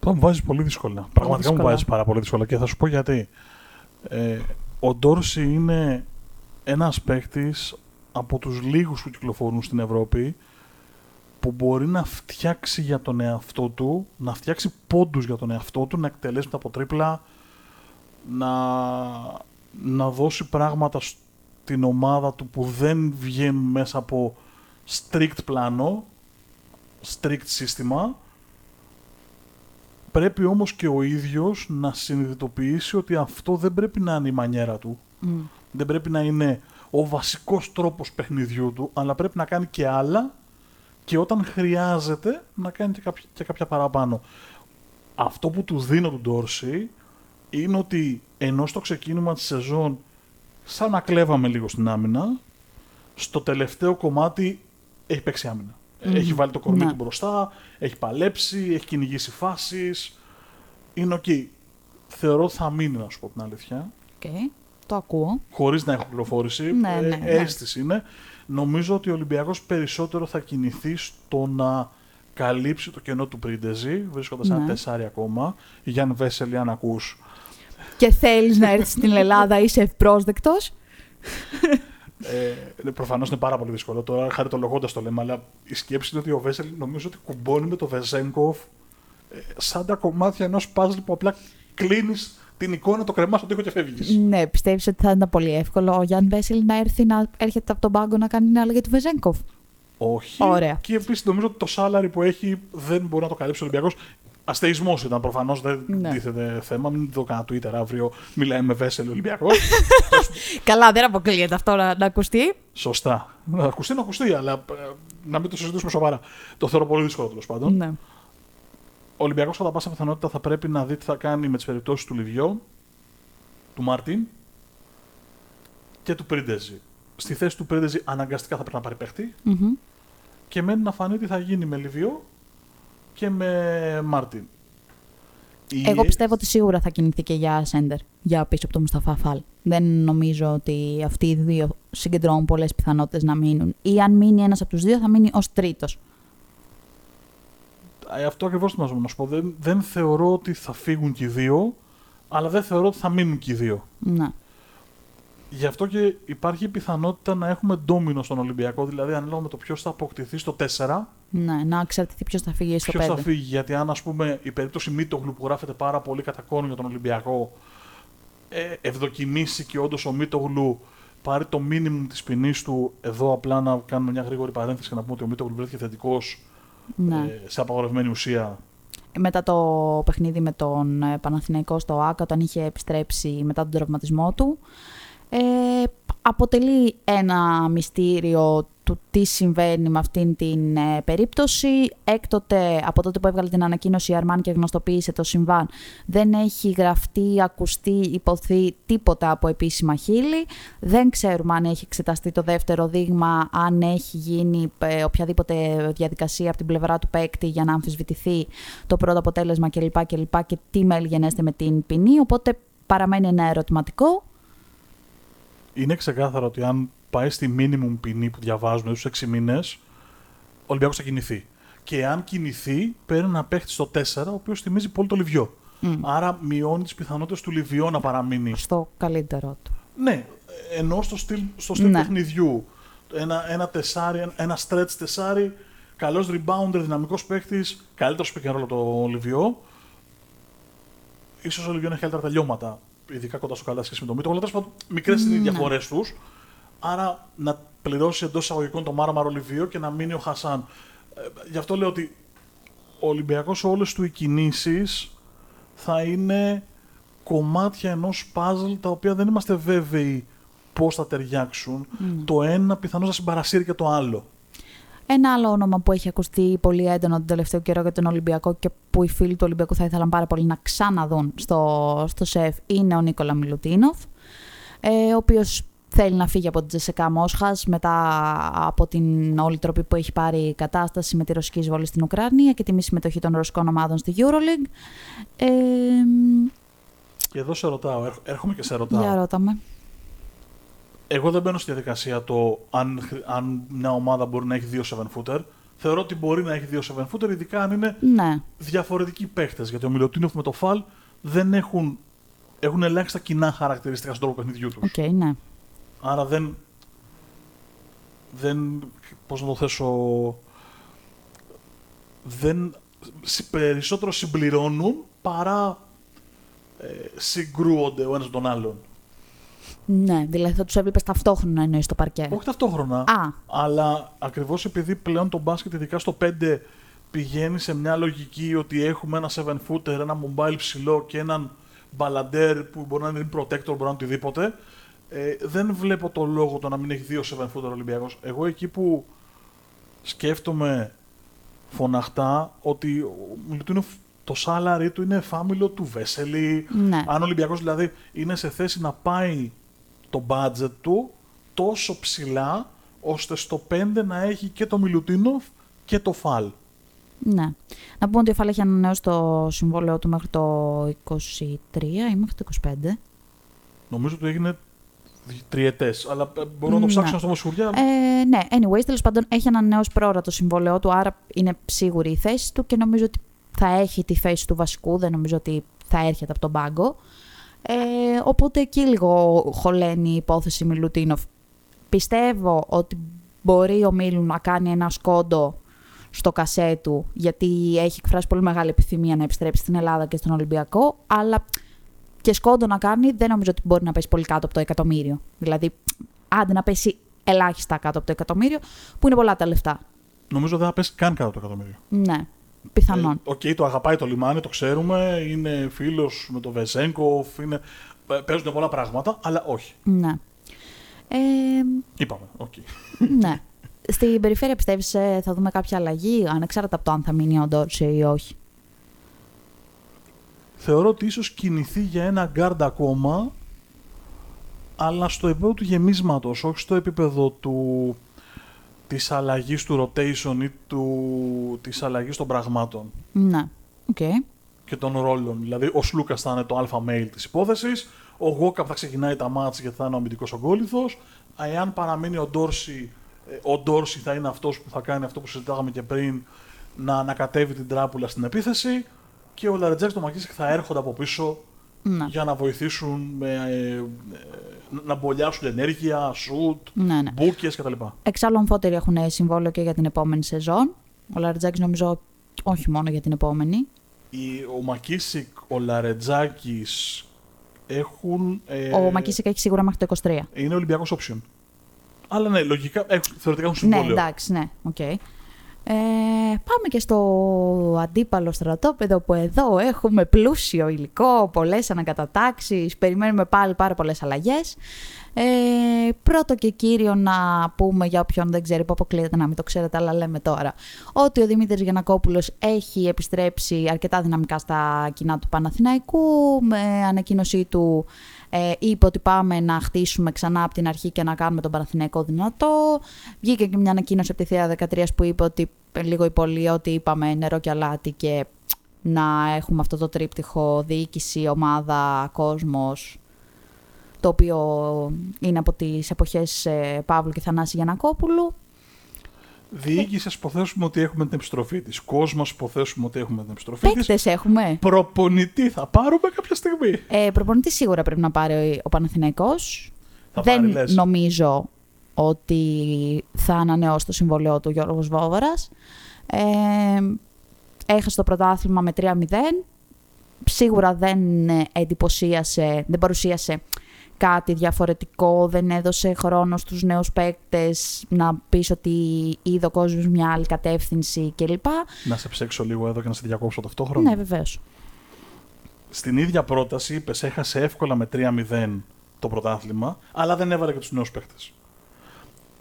Το μου βάζει πολύ δύσκολα. Πραγματικά μου βάζει πάρα πολύ δύσκολα και θα σου πω γιατί. Ε, ο Ντόρση είναι ένας παίκτης από τους λίγους που κυκλοφορούν στην Ευρώπη που μπορεί να φτιάξει για τον εαυτό του, να φτιάξει πόντους για τον εαυτό του, να εκτελέσει τα από τρίπλα, να, να δώσει πράγματα στην ομάδα του που δεν βγαίνουν μέσα από strict πλάνο, strict σύστημα Πρέπει όμως και ο ίδιος να συνειδητοποιήσει ότι αυτό δεν πρέπει να είναι η μανιέρα του. Δεν πρέπει να είναι ο βασικός τρόπος παιχνιδιού του, αλλά πρέπει να κάνει και άλλα και όταν χρειάζεται να κάνει και κάποια, και κάποια παραπάνω. Αυτό που του δίνω του Ντόρσεϊ είναι ότι ενώ στο ξεκίνημα της σεζόν σαν να κλέβαμε λίγο στην άμυνα, στο τελευταίο κομμάτι έχει παίξει άμυνα. Μμμ. Έχει βάλει το κορμί Ναι. του μπροστά, έχει παλέψει, έχει κυνηγήσει φάσεις. Είναι οκ. Θεωρώ ότι θα μείνει, να σου πω την αλήθεια. Οκ, Το ακούω. Χωρίς να έχω πληροφόρηση. Ναι, ναι, ε, ναι. αίσθηση είναι. Νομίζω ότι ο Ολυμπιακός περισσότερο θα κινηθεί στο να καλύψει το κενό του Πρίντεζη, βρίσκοντας ένα Ναι. τεσάρι ακόμα. Γιαν Βέσελι, αν ακούς, Και θέλεις να έρθεις στην Ελλάδα, είσαι ευπρόσδεκτος; [laughs] Ε, Προφανώς είναι πάρα πολύ δύσκολο. Τώρα χαριτολογώντας το λέμε, αλλά η σκέψη είναι ότι ο Βέσελι νομίζω ότι κουμπώνει με το Βεζένκοφ ε, σαν τα κομμάτια ενός παζλ που απλά κλείνεις την εικόνα, το κρεμάς στον τοίχο και φεύγεις. Ναι, πιστεύεις ότι θα ήταν πολύ εύκολο ο Γιάννη Βέσελη να έρθει να έρχεται από τον πάγκο να κάνει μια αλλαγή του Βεζέγκοφ. Όχι. Ωραία. Και επίσης νομίζω ότι το σάλαρι που έχει δεν μπορεί να το καλύψει ο Ολυμπιακός. Αστεϊσμός ήταν προφανώς, δεν Ναι. τίθεται θέμα. Μην δω κανένα Twitter αύριο. Μιλάει με Βέσελ Ολυμπιακός. [laughs] Καλά, δεν αποκλείεται αυτό να, να ακουστεί. Σωστά. Να ακουστεί, να ακουστεί, αλλά ε, να μην το συζητήσουμε σοβαρά. Το θεωρώ πολύ δύσκολο τέλος πάντων. Ναι. Ο Ολυμπιακός κατά πάσα πιθανότητα θα πρέπει να δει τι θα κάνει με τις περιπτώσεις του Λιβιό, του Μάρτιν και του Πρίντεζη. Στη θέση του Πρίντεζη αναγκαστικά θα πρέπει να πάρει παίχτη Μμμ. και μένει να φανεί τι θα γίνει με Λιβιό και με Μάρτιν. Η- Εγώ πιστεύω ότι σίγουρα θα κινηθεί και για σέντερ, για πίσω από τον Μουσταφά Φαλ. Δεν νομίζω ότι αυτοί οι δύο συγκεντρώνουν πολλές πιθανότητες να μείνουν. Ή αν μείνει ένας από τους δύο, θα μείνει ως τρίτος. Ε, Αυτό ακριβώς θέλω να σου πω. Δεν, δεν θεωρώ ότι θα φύγουν και οι δύο, αλλά δεν θεωρώ ότι θα μείνουν και οι δύο. Ναι. Γι' αυτό και υπάρχει η πιθανότητα να έχουμε ντόμινο στον Ολυμπιακό, δηλαδή ανάλογα με το ποιος θα αποκτηθεί στο 4, ναι. Να εξαρτηθεί ποιος θα φύγει στο ποιος 5. θα φύγει. Γιατί αν, ας πούμε, η περίπτωση Μίτογλου που γράφεται πάρα πολύ κατά κόνο για τον Ολυμπιακό, ε, ευδοκιμήσει και όντως ο Μίτογλου πάρει το μίνιμουμ της ποινής του, εδώ απλά να κάνουμε μια γρήγορη παρένθεση και να πούμε ότι ο Μίτογλου βρέθηκε θετικός Ναι. ε, σε απαγορευμένη ουσία. Μετά το παιχνίδι με τον ε, Παναθηναϊκό στο ΆΚΑ, όταν είχε επιστρέψει μετά τον τραυματισμό του, ε, αποτελεί ένα μυστήριο του τι συμβαίνει με αυτήν την ε, περίπτωση. Έκτοτε, από τότε που έβγαλε την ανακοίνωση η Αρμάν και γνωστοποίησε το συμβάν, δεν έχει γραφτεί, ακουστεί, υποθεί τίποτα από επίσημα χείλη. Δεν ξέρουμε αν έχει εξεταστεί το δεύτερο δείγμα, αν έχει γίνει ε, οποιαδήποτε διαδικασία από την πλευρά του παίκτη για να αμφισβητηθεί το πρώτο αποτέλεσμα κλπ. Και, και, και τι μέλη γενέστε με την ποινή. Οπότε παραμένει ένα ερωτηματικό. Είναι ξεκάθαρο ότι αν πάει στη minimum ποινή που διαβάζουμε στους 6 μήνες, ο Ολυμπιακός θα κινηθεί. Και αν κινηθεί, παίρνει ένα παίχτη στο 4, ο οποίος θυμίζει πολύ το Λιβιό. Μμ. Άρα μειώνει τις πιθανότητες του Λιβιό να παραμείνει. Στο καλύτερό του. Ναι, ενώ στο στυλ, στο στυλ Ναι. παιχνιδιού. Ένα, ένα τεσάρι, ένα- ένα stretch τεσάρι, καλός rebounder, δυναμικός παίχτης, καλύτερος pick and roll από το Λιβιό. Ίσως ο Λιβιό να έχει καλύτερα τελειώματα, ειδικά κοντά στο καλά σχέση με το Μίτο. Αλλά τέλος πάντων, μικρές είναι οι Ναι. διαφορές τους. Άρα να πληρώσει εντός εισαγωγικών το Μάραμαρο Λιβιό και να μείνει ο Χασάν. Ε, γι' αυτό λέω ότι ο Ολυμπιακός όλες του οι κινήσεις θα είναι κομμάτια ενός puzzle τα οποία δεν είμαστε βέβαιοι πώς θα ταιριάξουν. Το ένα πιθανώς να συμπαρασύρει και το άλλο. Ένα άλλο όνομα που έχει ακουστεί πολύ έντονο τον τελευταίο καιρό για τον Ολυμπιακό και που οι φίλοι του Ολυμπιακού θα ήθελαν πάρα πολύ να ξαναδούν στο, στο ΣΕΦ είναι ο Νίκολα Μιλουτίνοφ, ε, ο οποίος θέλει να φύγει από την Τζεσεκά Μόσχας μετά από την όλη τροπή που έχει πάρει η κατάσταση με τη ρωσική εισβολή στην Ουκρανία και τη μη συμμετοχή των ρωσικών ομάδων στη EuroLeague. Ε, Και εδώ σε ρωτάω, έρχ- έρχομαι και σε ρωτάω. για ρώτα με. Εγώ δεν μπαίνω στη διαδικασία το αν, χρ- αν μια ομάδα μπορεί να έχει δύο 7-footer. Θεωρώ ότι μπορεί να έχει δύο 7-footer, ειδικά αν είναι Ναι, διαφορετικοί παίχτες. Γιατί ο Μιλουτίνοφ με το Φαλ δεν έχουν, έχουν ελάχιστα κοινά χαρακτηριστικά στον τρόπο παιχνιδιού τους. οκ, ναι. Άρα δεν. Δεν. Πώς να το θέσω. Δεν. συ- Περισσότερο συμπληρώνουν παρά ε, συγκρούονται ο ένας με τον άλλον. Ναι, δηλαδή θα τους έβλεπες ταυτόχρονα εννοείς στο παρκέ. Όχι ταυτόχρονα. Α, Αλλά ακριβώς επειδή πλέον το μπάσκετ, ειδικά στο 5, πηγαίνει σε μια λογική ότι έχουμε ένα 7-footer, ένα mobile ψηλό και έναν μπαλαντέρ που μπορεί να είναι protector, μπορεί να είναι οτιδήποτε. Ε, δεν βλέπω το λόγο το να μην έχει δύο 7-footer Ολυμπιακός. Εγώ εκεί που σκέφτομαι φωναχτά ότι ο Μιλουτίνοφ το salary του είναι φάμιλο του Βέσελη. Ναι. Αν ο Ολυμπιακός δηλαδή είναι σε θέση να πάει το budget του τόσο ψηλά, ώστε στο 5 να έχει και το Μιλουτίνοφ και το Φαλ. Ναι. Να πούμε ότι ο Φάλ έχει ανανεώσει το συμβόλαιο του μέχρι το 23 ή μέχρι το 25. Νομίζω ότι έγινε τριετές. Αλλά ε, μπορώ να το Ναι. ψάξω στο Μοσχουριά. Ε, ναι, anyways, τέλος πάντων έχει ανανεώσει πρόωρα το συμβόλαιό του, άρα είναι σίγουρη η θέση του και νομίζω ότι θα έχει τη θέση του βασικού, δεν νομίζω ότι θα έρχεται από τον πάγκο. Ε, οπότε εκεί λίγο χωλαίνει η υπόθεση Μιλουτίνοφ. Πιστεύω ότι μπορεί ο Μίλου να κάνει ένα σκόντο στο κασέ του, γιατί έχει εκφράσει πολύ μεγάλη επιθυμία να επιστρέψει στην Ελλάδα και στον Ολυμπιακό, αλλά και σκόντο να κάνει δεν νομίζω ότι μπορεί να πέσει πολύ κάτω από το εκατομμύριο. Δηλαδή, άντε να πέσει ελάχιστα κάτω από το εκατομμύριο, που είναι πολλά τα λεφτά. Νομίζω δεν θα πέσει καν κάτω από το εκατομμύριο. Ναι, πιθανόν. Ε, Οκ, το αγαπάει το λιμάνι, το ξέρουμε. Είναι φίλος με τον Βεζένκοφ. Είναι... ε, Παίζουν πολλά πράγματα, αλλά όχι. Ναι. Ε, Είπαμε. οκ. ναι. Στην περιφέρεια πιστεύεις ε, θα δούμε κάποια αλλαγή, ανεξάρτητα από το αν θα μείνει ο Ντόρσεϊ ή όχι; Θεωρώ ότι ίσως κινηθεί για ένα γκάρντ ακόμα, αλλά στο επίπεδο του γεμίσματος, όχι στο επίπεδο του, της αλλαγής του rotation ή του, της αλλαγής των πραγμάτων Ναι. Οκ. και των ρόλων. Δηλαδή, ο Σλούκα θα είναι το alpha male της υπόθεσης, ο Γουόκαπ θα ξεκινάει τα ματς γιατί θα είναι ο αμυντικός ογκόλιθος, εάν παραμείνει ο Ντόρσεϊ, ε, ο Ντόρσεϊ θα είναι αυτός που θα κάνει αυτό που συζητάγαμε και πριν, να ανακατεύει την τράπουλα στην επίθεση και ο Λαρετζάκης και ο Μακίσικ θα έρχονται από πίσω Ναι. για να βοηθήσουν με, ε, ε, να μπολιάσουν ενέργεια, σουτ, ναι, ναι. μπούκες κτλ. Εξάλλου, αμφότεροι έχουν συμβόλαιο και για την επόμενη σεζόν. Ο Λαριτζάκης νομίζω όχι μόνο για την επόμενη. Η- Ο Μακίσικ, ο Λαρετζάκης έχουν... ε, Ο Μακίσικ έχει σίγουρα μέχρι το 23. Είναι Ολυμπιακός option. Αλλά ναι, λογικά, έχουν, θεωρητικά έχουν Ναι, συμβόλαιο. εντάξει, ναι, οκ. Ε, πάμε και στο αντίπαλο στρατόπεδο που εδώ έχουμε πλούσιο υλικό, πολλές ανακατατάξεις, περιμένουμε πάλι πάρα πολλές αλλαγές. Ε, πρώτο και κύριο να πούμε για όποιον δεν ξέρει που αποκλείεται να μην το ξέρετε αλλά λέμε τώρα ότι ο Δημήτρης Γιαννακόπουλος έχει επιστρέψει αρκετά δυναμικά στα κοινά του Παναθηναϊκού με ανακοίνωσή του ε, είπε ότι πάμε να χτίσουμε ξανά από την αρχή και να κάνουμε τον Παναθηναϊκό δυνατό. Βγήκε και μια ανακοίνωση από τη Θεία 13 που είπε ότι ε, λίγο ή πολύ ότι είπαμε νερό και αλάτι και να έχουμε αυτό το τρίπτυχο διοίκηση, ομάδα, κόσμος το οποίο είναι από τις εποχές ε, Παύλου και Θανάση Γιανακόπουλου. Διοίκηση, ας υποθέσουμε ότι έχουμε την επιστροφή της. Κόσμος, υποθέσουμε ότι έχουμε την επιστροφή της. Παίκτες έχουμε. Προπονητή θα πάρουμε κάποια στιγμή. Ε, προπονητή σίγουρα πρέπει να πάρει ο Παναθηναϊκός. Θα Δεν πάρει, λες. νομίζω ότι θα ανανεώσει το συμβολέο του Γιώργος Βόβαρας. Ε, έχασε το πρωτάθλημα με 3-0. Σίγουρα δεν ε, εντυπωσίασε, δεν παρουσίασε κάτι διαφορετικό, δεν έδωσε χρόνο στους νέους παίκτες να πεις ότι είδε ο κόσμος μια άλλη κατεύθυνση κλπ. Να σε ψέξω λίγο εδώ και να σε διακόψω ταυτόχρονα. Ναι, βεβαίως. Στην ίδια πρόταση είπες έχασε εύκολα με 3-0 το πρωτάθλημα, αλλά δεν έβαλε και τους νέους παίκτες.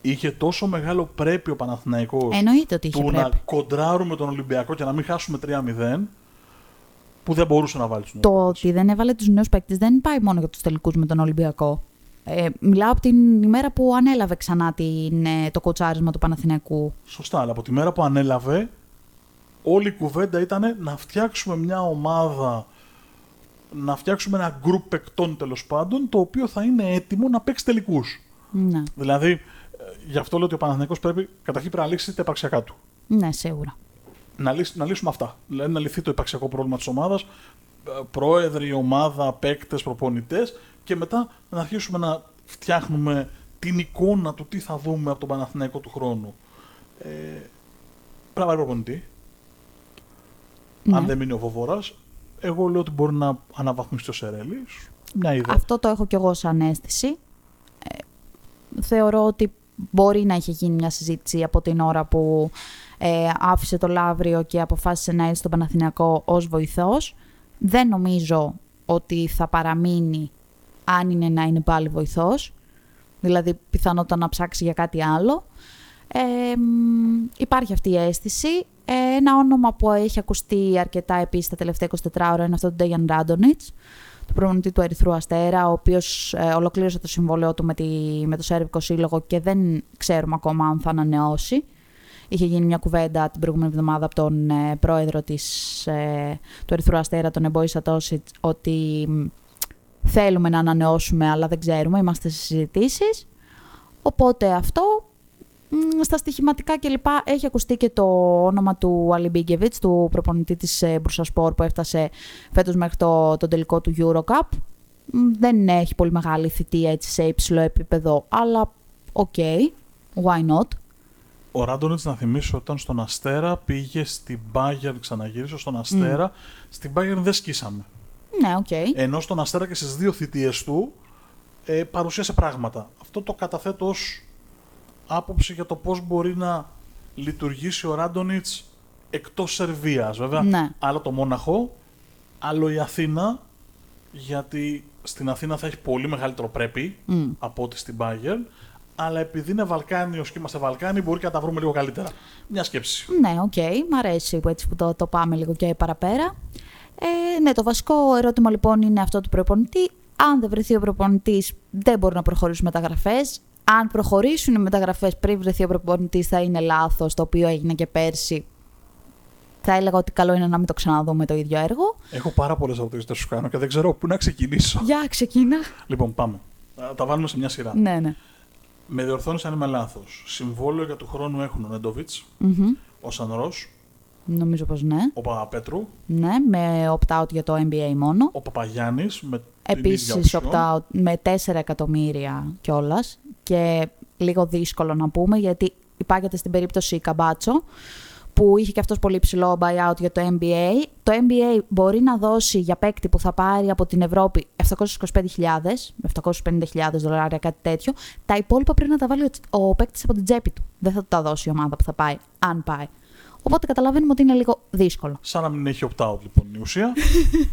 Είχε τόσο μεγάλο πρέπει ο Παναθηναϊκός Εννοείται ότι είχε του να πρέπει. κοντράρουμε τον Ολυμπιακό και να μην χάσουμε 3-0, που δεν μπορούσε να βάλει τους νέους Το παίκτες. ότι δεν έβαλε τους νέους παίκτες δεν πάει μόνο για τους τελικούς με τον Ολυμπιακό. Ε, μιλάω από την ημέρα που ανέλαβε ξανά την, ε, το κοτσάρισμα του Παναθηναϊκού. Σωστά, αλλά από τη μέρα που ανέλαβε, όλη η κουβέντα ήταν να φτιάξουμε μια ομάδα, να φτιάξουμε ένα γκρουπ παικτών τέλος πάντων, το οποίο θα είναι έτοιμο να παίξει τελικούς. Ναι, Δηλαδή, ε, γι' αυτό λέω ότι ο Παναθηναϊκός πρέπει καταρχήν πρέπει να λύσει τα υπαρξιακά του. ναι σίγουρα. Να, λύσει, να λύσουμε αυτά. Δηλαδή, να λυθεί το υπαρξιακό πρόβλημα της ομάδας, πρόεδροι, ομάδα, παίκτες, προπονητές, και μετά να αρχίσουμε να φτιάχνουμε την εικόνα του τι θα δούμε από τον Παναθηναϊκό του χρόνου. Ε, πρέπει να βάλει προπονητή. Ναι. Αν δεν μείνει ο Βοβόρα, εγώ λέω ότι μπορεί να αναβαθμιστεί ο Σερέλης. Μια ιδέα. Αυτό το έχω κι εγώ σαν αίσθηση. Ε, θεωρώ ότι μπορεί να είχε γίνει μια συζήτηση από την ώρα που ε, άφησε το Λαύριο και αποφάσισε να έρθει στον Παναθηναϊκό ως βοηθός. Δεν νομίζω ότι θα παραμείνει αν είναι να είναι πάλι βοηθός. Δηλαδή πιθανότατα να ψάξει για κάτι άλλο. Ε, μ, υπάρχει αυτή η αίσθηση. Ε, ένα όνομα που έχει ακουστεί αρκετά επίσης τα τελευταία 24 ώρα είναι αυτό του Ντέγιαν Ράντονιτς, του προπονητή του Ερυθρού Αστέρα, ο οποίος ε, ολοκλήρωσε το συμβόλαιό του με, τη, με το Σέρβικο Σύλλογο και δεν ξέρουμε ακόμα αν θα ανανεώσει. Είχε γίνει μια κουβέντα την προηγούμενη εβδομάδα από τον ε, πρόεδρο της, ε, του Ερυθρού Αστέρα, τον Νεμπόισα Τσόβιτς, ότι μ, θέλουμε να ανανεώσουμε, αλλά δεν ξέρουμε, είμαστε σε συζητήσεις. Οπότε αυτό, μ, στα στοιχηματικά κλπ. έχει ακουστεί και το όνομα του Αλιμπιγιέβιτς, του προπονητή της ε, Μπουρσασπόρ που έφτασε φέτος μέχρι το, τον τελικό του Eurocup. Μ, Δεν έχει πολύ μεγάλη θητεία έτσι σε υψηλό επίπεδο, αλλά ok, why not; Ο Ράντονιτς, να θυμίσω, όταν στον Αστέρα πήγε στην Bayern, ξαναγύρισε στον Αστέρα. Στην Bayern δεν σκίσαμε. Ναι, οκ. Ενώ στον Αστέρα και στις δύο θητείες του ε, παρουσίασε πράγματα. Αυτό το καταθέτω ως άποψη για το πώς μπορεί να λειτουργήσει ο Ράντονιτς εκτός Σερβίας. Βέβαια, Ναι. άλλο το Μόναχο, άλλο η Αθήνα, γιατί στην Αθήνα θα έχει πολύ μεγαλύτερο πρέπει Μμ. από ό,τι στην Bayern. Αλλά επειδή είναι Βαλκάνιος και είμαστε Βαλκάνοι, μπορεί και να τα βρούμε λίγο καλύτερα. Μια σκέψη. Ναι, οκ. Μ' αρέσει που έτσι που το, το πάμε λίγο και παραπέρα. Ε, ναι, το βασικό ερώτημα λοιπόν είναι αυτό του προπονητή. Αν δεν βρεθεί ο προπονητής, δεν μπορούν να προχωρήσουν μεταγραφές. Αν προχωρήσουν οι μεταγραφές πριν βρεθεί ο προπονητής, θα είναι λάθος, το οποίο έγινε και πέρσι. Θα έλεγα ότι καλό είναι να μην το ξαναδούμε το ίδιο έργο. Έχω πάρα πολλές ερωτήσεις να σου κάνω και δεν ξέρω πού να ξεκινήσω. Για ξεκίνα. λοιπόν, πάμε. Α, Τα βάλουμε σε μια σειρά. Ναι, ναι. Με διορθώνεις αν είμαι λάθος. Συμβόλαιο για του χρόνου έχουν ο Νέντοβιτς, Μμμ. ο Σανρό, Νομίζω πως ναι. ο Παπαπέτρου, Ναι, με opt-out για το NBA μόνο. ο Παπαγιάννης με την Επίσης ίδια option. opt-out με 4 εκατομμύρια κιόλας. Και λίγο δύσκολο να πούμε γιατί υπάγεται στην περίπτωση Καμπάτσο που είχε και αυτός πολύ ψηλό buyout για το NBA. Το NBA μπορεί να δώσει για παίκτη που θα πάρει από την Ευρώπη 725.000, 750.000 δολάρια, κάτι τέτοιο. Τα υπόλοιπα πρέπει να τα βάλει ο, ο παίκτης από την τσέπη του. Δεν θα του τα δώσει η ομάδα που θα πάει, αν πάει. Οπότε καταλαβαίνουμε ότι είναι λίγο δύσκολο. Σαν να μην έχει opt-out λοιπόν η ουσία.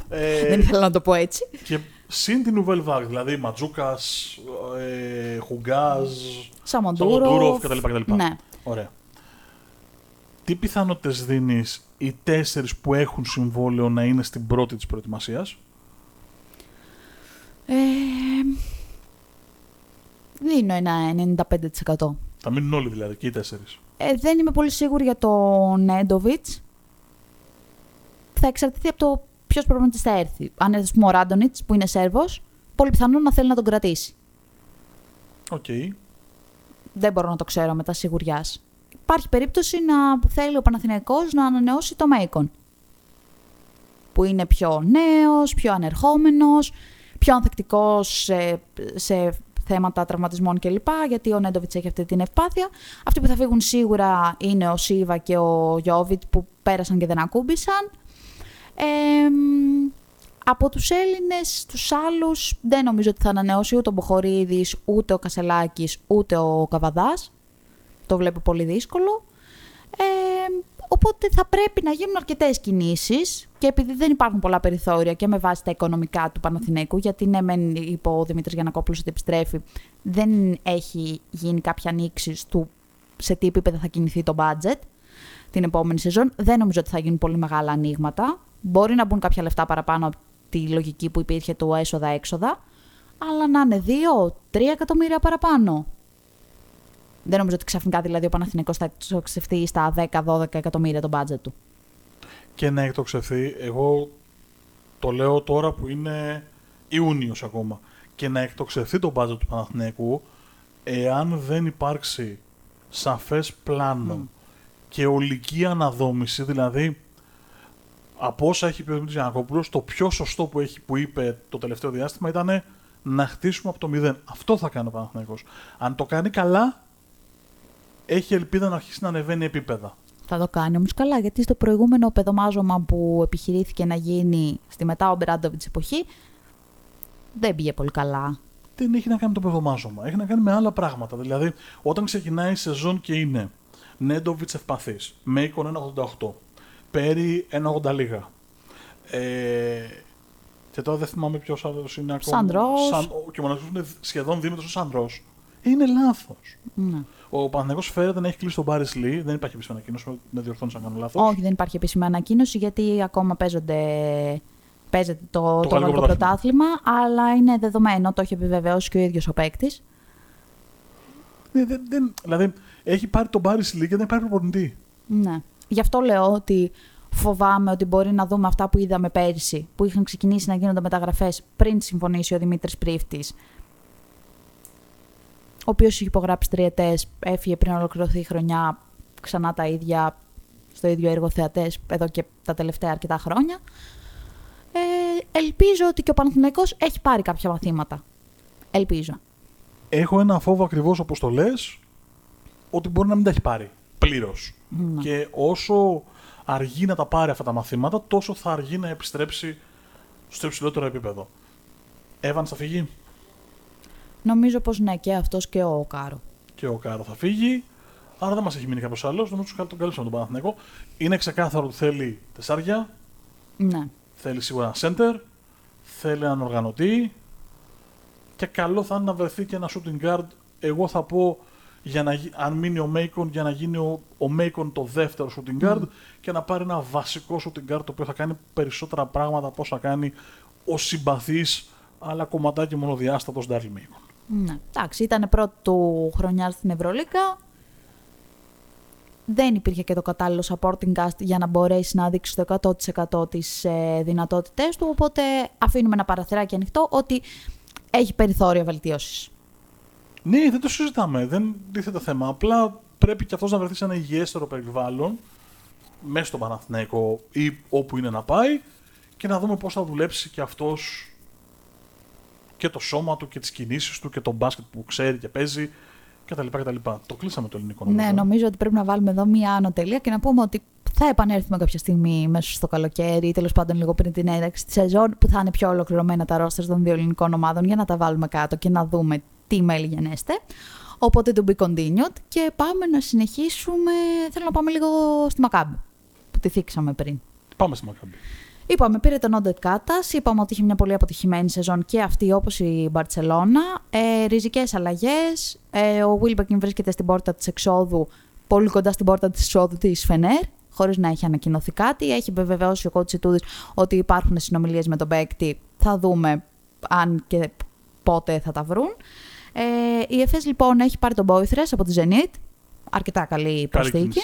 ε, [laughs] Δεν ήθελα να το πω έτσι. και συν την Nouvelle Vague, δηλαδή Ματζούκας, ε, Χουγκάζ, Σαμοντούροφ Σαμοντούροφ. κτλ. κτλ. Ναι. Ωραία. Τι πιθανότητες δίνεις οι τέσσερις που έχουν συμβόλαιο να είναι στην πρώτη της προετοιμασίας; Ε, δίνω ένα 95%. Θα μείνουν όλοι δηλαδή και οι τέσσερις. Ε, δεν είμαι πολύ σίγουρη για τον Νέντοβιτς. Θα εξαρτηθεί από το ποιος προπονητής θα έρθει. Αν έρθει, ας πούμε, ο Ράντονιτς που είναι Σέρβος, πολύ πιθανόν να θέλει να τον κρατήσει. Οκ. Δεν μπορώ να το ξέρω μετά σιγουριάς. Υπάρχει περίπτωση να θέλει ο Παναθηναϊκός να ανανεώσει το Μέικον. Που είναι πιο νέος, πιο ανερχόμενος, πιο ανθεκτικός σε, σε θέματα τραυματισμών κλπ. Γιατί ο Νέντοβιτς έχει αυτή την ευπάθεια. Αυτοί που θα φύγουν σίγουρα είναι ο Σίβα και ο Γιώβιτ που πέρασαν και δεν ακούμπησαν. Ε, μ, από τους Έλληνες, τους άλλους, δεν νομίζω ότι θα ανανεώσει ούτε ο Μποχορίδης, ούτε ο Κασελάκης, ούτε ο Καβαδάς. Το βλέπω πολύ δύσκολο. Ε, οπότε θα πρέπει να γίνουν αρκετές κινήσεις και επειδή δεν υπάρχουν πολλά περιθώρια και με βάση τα οικονομικά του Παναθηναίκου, γιατί ναι, μεν είπε ο Δημήτρης Γιανακόπουλος ότι επιστρέφει, δεν έχει γίνει κάποια ανοίξη του σε τι επίπεδο θα κινηθεί το budget την επόμενη σεζόν. Δεν νομίζω ότι θα γίνουν πολύ μεγάλα ανοίγματα. Μπορεί να μπουν κάποια λεφτά παραπάνω από τη λογική που υπήρχε του έσοδα-έξοδα, αλλά να είναι 2-3 εκατομμύρια παραπάνω. Δεν νομίζω ότι ξαφνικά δηλαδή ο Παναθηναϊκός θα εξοξευτεί στα 10-12 εκατομμύρια το budget του. Και να εκτοξευθεί, εγώ το λέω τώρα που είναι Ιούνιος ακόμα, και να εκτοξευθεί το budget του Παναθηναϊκού, εάν δεν υπάρξει σαφές πλάνο και ολική αναδόμηση, δηλαδή από όσα έχει πει ο Δημήτρης Γιανακόπουλος, το πιο σωστό που, έχει, που είπε το τελευταίο διάστημα ήταν να χτίσουμε από το μηδέν. Αυτό θα κάνει ο Παναθηναϊκός. Αν το κάνει καλά, έχει ελπίδα να αρχίσει να ανεβαίνει επίπεδα. Θα το κάνει όμως καλά, γιατί στο προηγούμενο παιδομάζωμα που επιχειρήθηκε να γίνει στη μετά ο Μπράντοβιτ εποχή, δεν πήγε πολύ καλά. δεν έχει να κάνει με το παιδομάζωμα. Έχει να κάνει με άλλα πράγματα. Δηλαδή, όταν ξεκινάει η σεζόν και είναι Νέντοβιτς ευπαθής, Μέικον 1,88, Πέρι 1,80 λίγα. Ε, και τώρα δεν θυμάμαι ποιος άλλος είναι ακόμα. Σαντρός. Σαν, ο- και ο μοναδικός είναι σχεδόν δίμετρος ο Σαντρό. είναι λάθος. Ναι. Ο Παναθυνακό φέρεται να έχει κλείσει τον Μπάρι Λί. Δεν υπάρχει επίσημη ανακοίνωση, με διορθώνεις αν κάνω λάθος. Όχι, δεν υπάρχει επίσημη ανακοίνωση γιατί ακόμα παίζονται. Παίζεται το, το, Το το γαλλικό γαλλικό πρωτάθλημα, αλλά είναι δεδομένο, το έχει επιβεβαιώσει και ο ίδιος ο παίκτης. Ναι, δεν, δεν, δηλαδή, έχει πάρει τον Μπάρι Λί και δεν υπάρχει προπονητή. Ναι. Γι' αυτό λέω ότι φοβάμαι ότι μπορεί να δούμε αυτά που είδαμε πέρυσι, που είχαν ξεκινήσει να γίνονται μεταγραφές πριν συμφωνήσει ο Δημήτρης Πρίφτης. Ο οποίος είχε υπογράψει τριετέ, έφυγε πριν ολοκληρωθεί η χρονιά, ξανά τα ίδια, στο ίδιο έργο θεατές εδώ και τα τελευταία αρκετά χρόνια. Ε, ελπίζω ότι και ο Παναθηναϊκός έχει πάρει κάποια μαθήματα. Ελπίζω. Έχω ένα φόβο ακριβώς όπως το λες, ότι μπορεί να μην τα έχει πάρει πλήρως. Ναι. Και όσο αργεί να τα πάρει αυτά τα μαθήματα, τόσο θα αργεί να επιστρέψει στο υψηλότερο επίπεδο. Εύαν θα φύγει; Νομίζω πως ναι, και αυτός και ο Κάρο. και ο Κάρο θα φύγει. Άρα δεν μας έχει μείνει κάποιος άλλος. Νομίζω ότι τον καλύψαμε τον Παναθηναϊκό. Είναι ξεκάθαρο ότι θέλει τεσσάρια, Ναι. θέλει σίγουρα ένα center, θέλει έναν οργανωτή και καλό θα είναι να βρεθεί και ένα shooting guard. Εγώ θα πω για να, γι- αν μείνει ο Μέικον για να γίνει ο, ο Μέικον το δεύτερο shooting guard και να πάρει ένα βασικό shooting guard το οποίο θα κάνει περισσότερα πράγματα από όσα κάνει ο συμπαθής αλλά κομματάκι μονοδιάστατος Ντάρλ Μέικον. Ναι. Εντάξει, ήταν πρώτη του χρονιά στην Ευρωλίγκα. Δεν υπήρχε και το κατάλληλο supporting cast για να μπορέσει να δείξει το 100% τις ε, δυνατότητές του, οπότε αφήνουμε ένα παραθυράκι ανοιχτό ότι έχει περιθώριο βελτίωσης. Ναι, δεν το συζητάμε. Δεν τίθεται θέμα. Απλά πρέπει και αυτός να βρεθεί σε ένα υγιέστερο περιβάλλον μέσα στο Παναθηναϊκό ή όπου είναι να πάει και να δούμε πώς θα δουλέψει και αυτός και το σώμα του και τις κινήσεις του και το μπάσκετ που ξέρει και παίζει κτλ. κτλ. Το κλείσαμε το ελληνικό Ναι, νομίζω ότι πρέπει να βάλουμε εδώ μία άνω τελεία και να πούμε ότι θα επανέλθουμε κάποια στιγμή μέσα στο καλοκαίρι ή τέλος πάντων λίγο πριν την έναρξη της σεζόν που θα είναι πιο ολοκληρωμένα τα ρόστερ των δύο ελληνικών ομάδων για να τα βάλουμε κάτω και να δούμε τι μέλη γενέστε. Οπότε to be continued και πάμε να συνεχίσουμε. Θέλω να πάμε λίγο στη Μακάμπη που τη θίξαμε πριν. Πάμε στη Μακάμπη. Είπαμε, πήρε τον Όντετ Κάτα. Είπαμε ότι είχε μια πολύ αποτυχημένη σεζόν και αυτή όπως η Μπαρσελόνα. Ε, Ριζικές αλλαγές. Ε, ο Βίλμπεκιν βρίσκεται στην πόρτα της εξόδου, πολύ κοντά στην πόρτα της εξόδου της Φενέρ, χωρίς να έχει ανακοινωθεί κάτι. Έχει επιβεβαιώσει ο κότσι Τούδη ότι υπάρχουν συνομιλίες με τον παίκτη. Θα δούμε αν και πότε θα τα βρουν. Ε, η ΕΦΕΣ λοιπόν έχει πάρει τον Μπόιθρες από τη Zenit. Αρκετά καλή Καλή προσθήκη.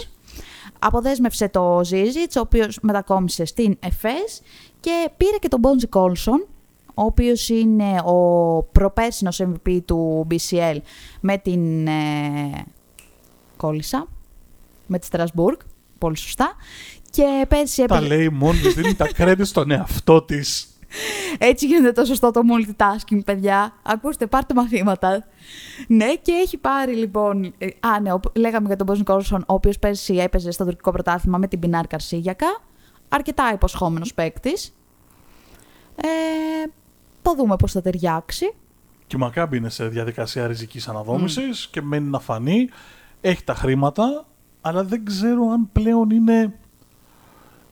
Κίνηση. Αποδέσμευσε το Ζίζιτς, ο οποίος μετακόμισε στην ΕΦΕΣ και πήρε και τον Μπόντζι Κόλσον, ο οποίος είναι ο προπέρσινος MVP του BCL με την ε, κόλλησα, με τη Στρασβούργκ, πολύ σωστά. Και πέρσι Τα έπαιζε... λέει μόνη της, δίνει τα credit στον εαυτό της. Έτσι γίνεται το σωστό το multitasking, παιδιά. Ακούστε, πάρτε μαθήματα. Ναι, και έχει πάρει λοιπόν. ε, Α, ναι, ο- λέγαμε για τον Μπόζιν Κόλσον, ο οποίος πέρσι έπαιζε στο τουρκικό πρωτάθλημα με την Πινάρ Καρσίγιακα. Αρκετά υποσχόμενος παίκτης. Ε, θα δούμε πώς θα ταιριάξει. Και η Μακάμπη είναι σε διαδικασία ριζικής αναδόμησης και μένει να φανεί. Έχει τα χρήματα, αλλά δεν ξέρω αν πλέον είναι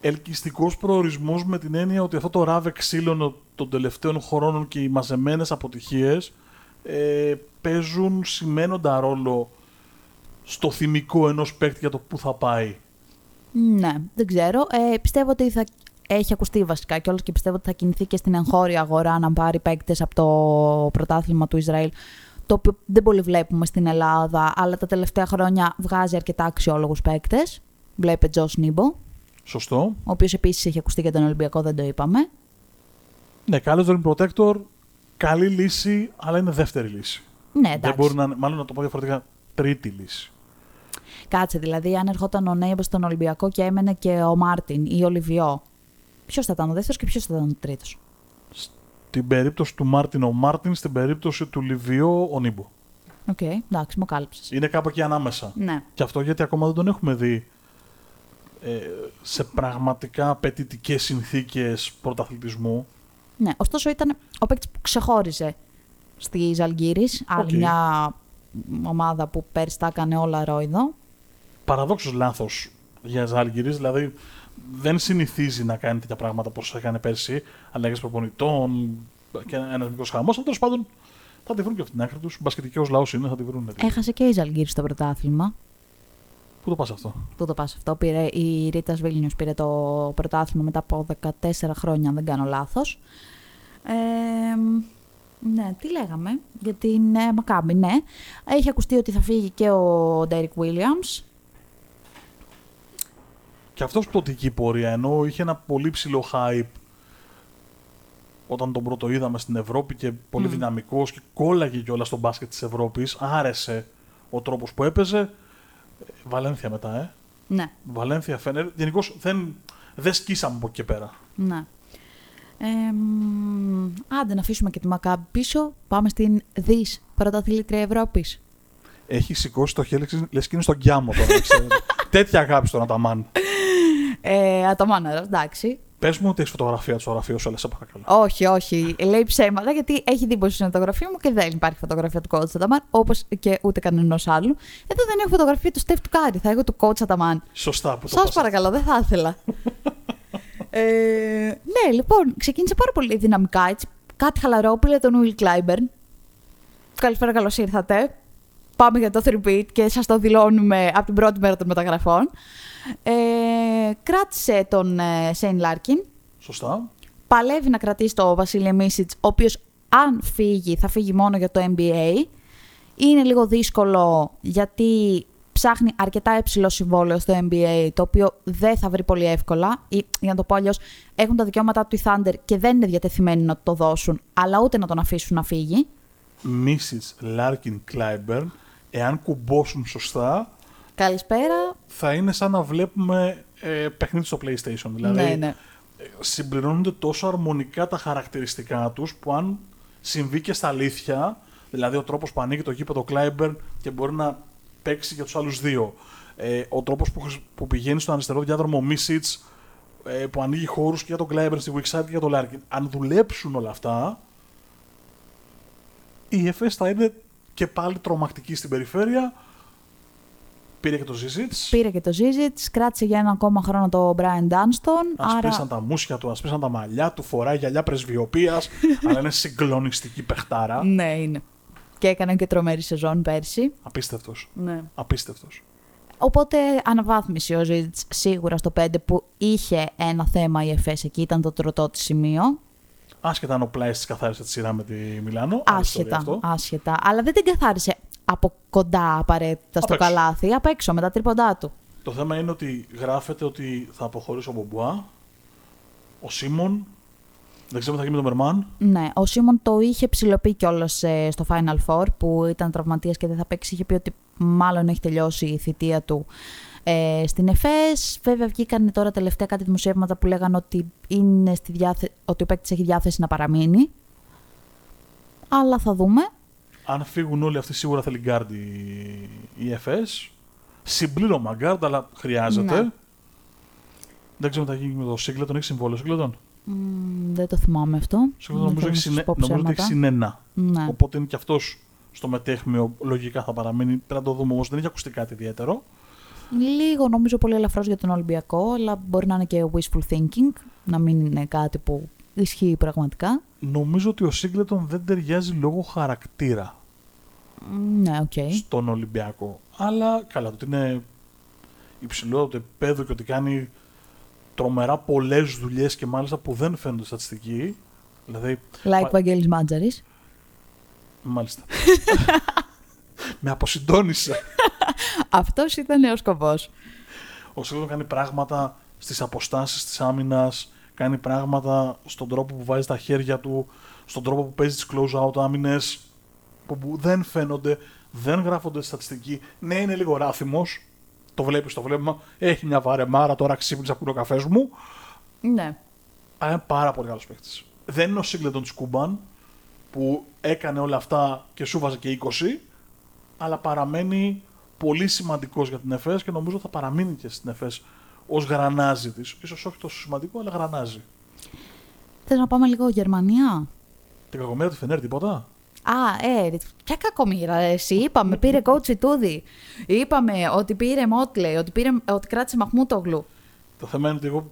ελκυστικός προορισμός με την έννοια ότι αυτό το ράβε ξύλωνο των τελευταίων χρόνων και οι μαζεμένες αποτυχίες ε, παίζουν σημαίνοντα ρόλο στο θυμικό ενός παίκτη για το που θα πάει. Ναι, δεν ξέρω. Ε, πιστεύω ότι θα έχει ακουστεί βασικά και και πιστεύω ότι θα κινηθεί και στην εγχώρια αγορά να πάρει παίκτες από το πρωτάθλημα του Ισραήλ. Το οποίο δεν πολύ βλέπουμε στην Ελλάδα, αλλά τα τελευταία χρόνια βγάζει αρκετά αξιόλογους παίκτες. Βλέπε Τζο Νίμπο, ο Σωστό. οποίος επίσης έχει ακουστεί για τον Ολυμπιακό, δεν το είπαμε. Ναι, καλός Rim Protector, καλή λύση, αλλά είναι δεύτερη λύση. Ναι, Δεν εντάξει. μπορεί να είναι, μάλλον να το πω διαφορετικά, τρίτη λύση. Κάτσε, δηλαδή, αν ερχόταν ο Νίμπο στον Ολυμπιακό και έμενε και ο Μάρτιν ή ο Λιβιό, ποιος θα ήταν ο δεύτερος και ποιος θα ήταν ο τρίτος; Στην περίπτωση του Μάρτιν ο Μάρτιν, στην περίπτωση του Λιβιό ο Νίμπο. Οκ, εντάξει, με κάλυψες. Είναι κάπου εκεί ανάμεσα. Ναι. Και αυτό γιατί ακόμα δεν τον έχουμε δει ε, σε πραγματικά απαιτητικές συνθήκες πρωταθλητισμού. Ναι, ωστόσο ήταν ο παίκτης που ξεχώριζε στη Ζαλγκίρις. Άλλη Οκ. μια ομάδα που πέρυσι τα έκανε όλα ρόιδο. Παραδόξως λάθος για Ζάλγκυρης, δηλαδή δεν συνηθίζει να κάνει τέτοια πράγματα όπως έκανε πέρσι, αλλαγές προπονητών και ένας μικρός χαμός. Αλλά τέλος πάντων Θα τη βρουν και από την άκρη τους. Μπασκετικός λαός είναι, θα τη βρουν. Έχασε και η Ζαλγκύρη στο πρωτάθλημα. Πού το πας αυτό; Πού το πας αυτό; Πήρε, η Ρίτα Βίλνιου πήρε το πρωτάθλημα μετά από 14 χρόνια, αν δεν κάνω λάθος. Ε, ναι, τι λέγαμε; Για την ε, Μακάμπη, ναι. Έχει ακουστεί ότι θα φύγει και ο Ντέρικ Williams. Και αυτός πτωτική πορεία, ενώ είχε ένα πολύ ψηλό hype όταν τον πρώτο είδαμε στην Ευρώπη και πολύ mm. δυναμικός και κόλλαγε κιόλας στο μπάσκετ της Ευρώπης, άρεσε ο τρόπος που έπαιζε. Βαλένθια μετά, ε. Ναι. Βαλένθια Φένερ. Γενικώς δεν, δεν σκίσαμε από εκεί και πέρα. Ναι. Ε, άντε να αφήσουμε και τη Μακάμπη πίσω. Πάμε στην ΔΙΣ, πρωταθλήτρια Ευρώπης. Έχει σηκώσει το χέρι, λες και είναι στον Γκιάμο τώρα. [laughs] Τέτοια αγάπη στον Αταμάν. Ε, Αταμάν, εντάξει. Πες μου ότι έχεις φωτογραφία του γραφείο σου, αλλά σε παρακαλώ. Όχι, όχι. Λέει ψέματα γιατί έχει δει πω είναι το γραφείο μου και δεν υπάρχει φωτογραφία του κότσα Αταμάν, όπως και ούτε κανένας άλλου. Εδώ δεν έχω φωτογραφία του Στεφ του Κάρι, θα έχω του κότσα Αταμάν. Σωστά που το Σας παρακαλώ, δεν θα ήθελα. [laughs] ε, ναι, λοιπόν, ξεκίνησε πάρα πολύ δυναμικά έτσι. Κάτι χαλαρό, πήρε τον Will Κλάιμπερν. Καλησπέρα, καλώς ήρθατε. Πάμε για το 3 και σας το δηλώνουμε από την πρώτη μέρα των μεταγραφών. Ε, κράτησε τον ε, Σέιν Λάρκιν. Σωστά. Παλεύει να κρατήσει το Βασίλειο Μίσιτς, ο οποίος αν φύγει, θα φύγει μόνο για το NBA. Είναι λίγο δύσκολο γιατί ψάχνει αρκετά υψηλό συμβόλαιο στο NBA, το οποίο δεν θα βρει πολύ εύκολα. Ή, για να το πω αλλιώς, έχουν τα δικαιώματα του οι Thunder και δεν είναι διατεθειμένοι να το δώσουν, αλλά ούτε να τον αφήσουν να φύγει. Mrs. Larkin Clyburn, εάν κουμπώσουν σωστά. Καλησπέρα. Θα είναι σαν να βλέπουμε ε, παιχνίδι στο PlayStation. Δηλαδή, ναι, ναι. συμπληρώνονται τόσο αρμονικά τα χαρακτηριστικά τους που αν συμβεί και στα αλήθεια, δηλαδή ο τρόπος που ανοίγει το γήπεδο Clyburn και μπορεί να παίξει για τους άλλους δύο. Ε, ο τρόπος που, που πηγαίνει στον αριστερό διάδρομο Μίσιτς, ε, που ανοίγει χώρους και για τον Κλάιμπερν στη weak side και για τον Λάρκιν. Αν δουλέψουν όλα αυτά, η ΕΦΕΣ θα είναι και πάλι τρομακτική στην περιφέρεια. Πήρε και το Ζίζιτς. Πήρε και το Ζίζιτς. Κράτησε για ένα ακόμα χρόνο το Bryant Dunston. Ασπρίσαν άρα... τα μούσια του, ασπρίσαν τα μαλλιά του, φοράει γυαλιά πρεσβυωπίας. [laughs] αλλά είναι συγκλονιστική παιχτάρα. Ναι, είναι. Και έκανε και τρομερή σεζόν πέρσι. Απίστευτος. Ναι. Απίστευτος. Οπότε αναβάθμισε ο Ζήτ σίγουρα στο 5 που είχε ένα θέμα η ΕΦΕΣ εκεί, ήταν το τροτό της σημείο. Άσχετα αν ο Πλάι τη καθάρισε τη σειρά με τη Μιλάνο. Άσχετα, άσχετα. Αλλά δεν την καθάρισε από κοντά απαραίτητα στο καλάθι, απ' έξω με τα τρίποντά του. Το θέμα είναι ότι γράφεται ότι θα αποχωρήσει ο Μπομπουά, ο Σίμον δεν ξέρω τι θα γίνει με τον Μόερμαν. Ναι, ο Σίμον το είχε ψιλοπεί κιόλας ε, στο Final Four που ήταν τραυματίας και δεν θα παίξει. Είχε πει ότι μάλλον έχει τελειώσει η θητεία του ε, στην ΕΦΕΣ. Βέβαια, βγήκαν τώρα τελευταία κάτι δημοσιεύματα που λέγανε ότι, είναι στη διάθε... ότι ο παίκτης έχει διάθεση να παραμείνει. Αλλά θα δούμε. Αν φύγουν όλοι αυτοί, σίγουρα θέλει γκάρντ η ΕΦΕΣ. Συμπλήρωμα γκάρντ, αλλά χρειάζεται. Ναι. Δεν ξέρω τι θα γίνει με το Σίγκλετον. Έχει συμβόλαιο Σίγκλετον; Δεν το θυμάμαι αυτό. νομίζω, ότι έχει συν ένα. Ναι. Οπότε είναι και αυτός στο μεταίχμιο λογικά θα παραμείνει. Πρέπει να το δούμε όμως. Δεν έχει ακουστεί κάτι ιδιαίτερο. Λίγο νομίζω πολύ ελαφρώς για τον Ολυμπιακό, αλλά μπορεί να είναι και wishful thinking, να μην είναι κάτι που ισχύει πραγματικά. Νομίζω ότι ο Σίγκλετον δεν ταιριάζει λόγω χαρακτήρα. Ναι, OK. Okay. Στον Ολυμπιακό. Αλλά καλά, το ότι είναι υψηλό το επίπεδο και ότι κάνει τρομερά πολλές δουλειές και μάλιστα που δεν φαίνονται στατιστικοί. Δηλαδή, like Βαγγέλης Μάτζαρης. Μάλιστα. [laughs] Με αποσυντόνισε. [laughs] Αυτός ήταν ο σκοπός. Ο Σίλβο κάνει πράγματα στις αποστάσεις της άμυνας, κάνει πράγματα στον τρόπο που βάζει τα χέρια του, στον τρόπο που παίζει τις close out άμυνες, που δεν φαίνονται, δεν γράφονται στατιστικοί. Ναι, είναι λίγο ράθιμο, το βλέπεις στο βλέμμα, έχει μια βαρεμάρα, τώρα ξύπνησα που είναι ο καφές μου. Ναι. Αλλά είναι πάρα πολύ καλός παίκτης. Δεν είναι ο Σίγκλετον της Κούμπαν που έκανε όλα αυτά και σου βάζε και 20, αλλά παραμένει πολύ σημαντικός για την ΕΦΕΣ και νομίζω θα παραμείνει και στην ΕΦΕΣ ως γρανάζι της. σω όχι τόσο σημαντικό, αλλά γρανάζι. Θες να πάμε λίγο Γερμανία; Την κακομέρα του Φενέρ, τίποτα; Α, ε, ποια κακομοίρα, εσύ. Είπαμε, πήρε κότσι τούδι. Είπαμε ότι πήρε Μότλε, ότι, πήρε, ότι κράτησε Μαχμούτογλου. Το θέμα είναι ότι εγώ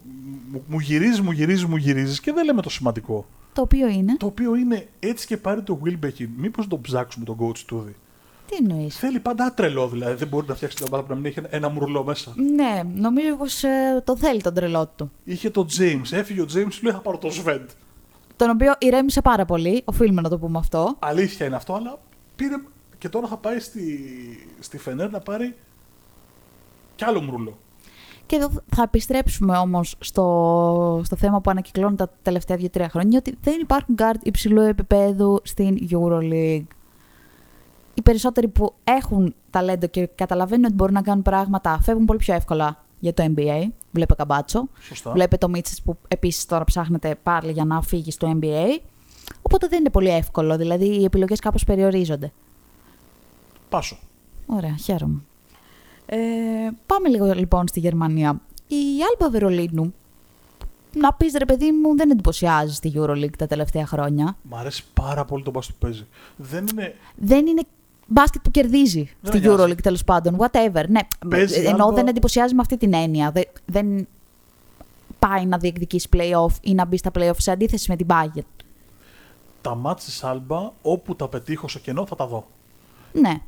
μου γυρίζεις, μου γυρίζεις, μου γυρίζεις και δεν λέμε το σημαντικό. Το οποίο είναι. Το οποίο είναι έτσι και πάρει το Wilbekin. Μήπως τον ψάξουμε τον coach του Τι εννοείς; Θέλει πάντα τρελό δηλαδή. Δεν μπορεί να φτιάξει την ομάδα που να μην έχει ένα μουρλό μέσα. Ναι, νομίζω πως ε, το θέλει τον τρελό του. Είχε το James. Έφυγε ο James, λέει θα πάρω το Sven. Τον οποίο ηρέμησε πάρα πολύ. Οφείλουμε να το πούμε αυτό. Αλήθεια είναι αυτό, αλλά πήρε. Και τώρα θα πάει στη, στη Φενέρ να πάρει κι άλλο μουρλό. Και εδώ θα επιστρέψουμε όμως στο, στο θέμα που ανακυκλώνει τα τελευταία 2-3 χρόνια, ότι δεν υπάρχουν guard υψηλού επίπεδου στην EuroLeague. Οι περισσότεροι που έχουν ταλέντο και καταλαβαίνουν ότι μπορούν να κάνουν πράγματα φεύγουν πολύ πιο εύκολα για το NBA. Βλέπε Καμπάτσο. Σωστά. Βλέπε το Μίτσες που επίσης τώρα ψάχνεται πάλι για να φύγει στο NBA. Οπότε δεν είναι πολύ εύκολο, δηλαδή οι επιλογές κάπως περιορίζονται. Πάσο. Ωραία, χαίρομαι. Ε, πάμε λίγο λοιπόν στη Γερμανία. Η Άλμπα Βερολίνου, να πεις ρε παιδί μου, δεν εντυπωσιάζει στη EuroLeague τα τελευταία χρόνια. Μ' αρέσει πάρα πολύ το μπάσκετ που παίζει. Δεν είναι. Δεν είναι μπάσκετ που κερδίζει Δεν στη νοιάζει. EuroLeague τέλος πάντων. Whatever. Ναι, Παίζει ενώ Άλμπα- δεν εντυπωσιάζει με αυτή την έννοια. Δεν, δεν πάει να διεκδικήσει playoff ή να μπει στα playoff σε αντίθεση με την Bayern. Τα μάτς της Άλμπα, όπου τα πετύχω σε κενό, θα τα δω. Ναι,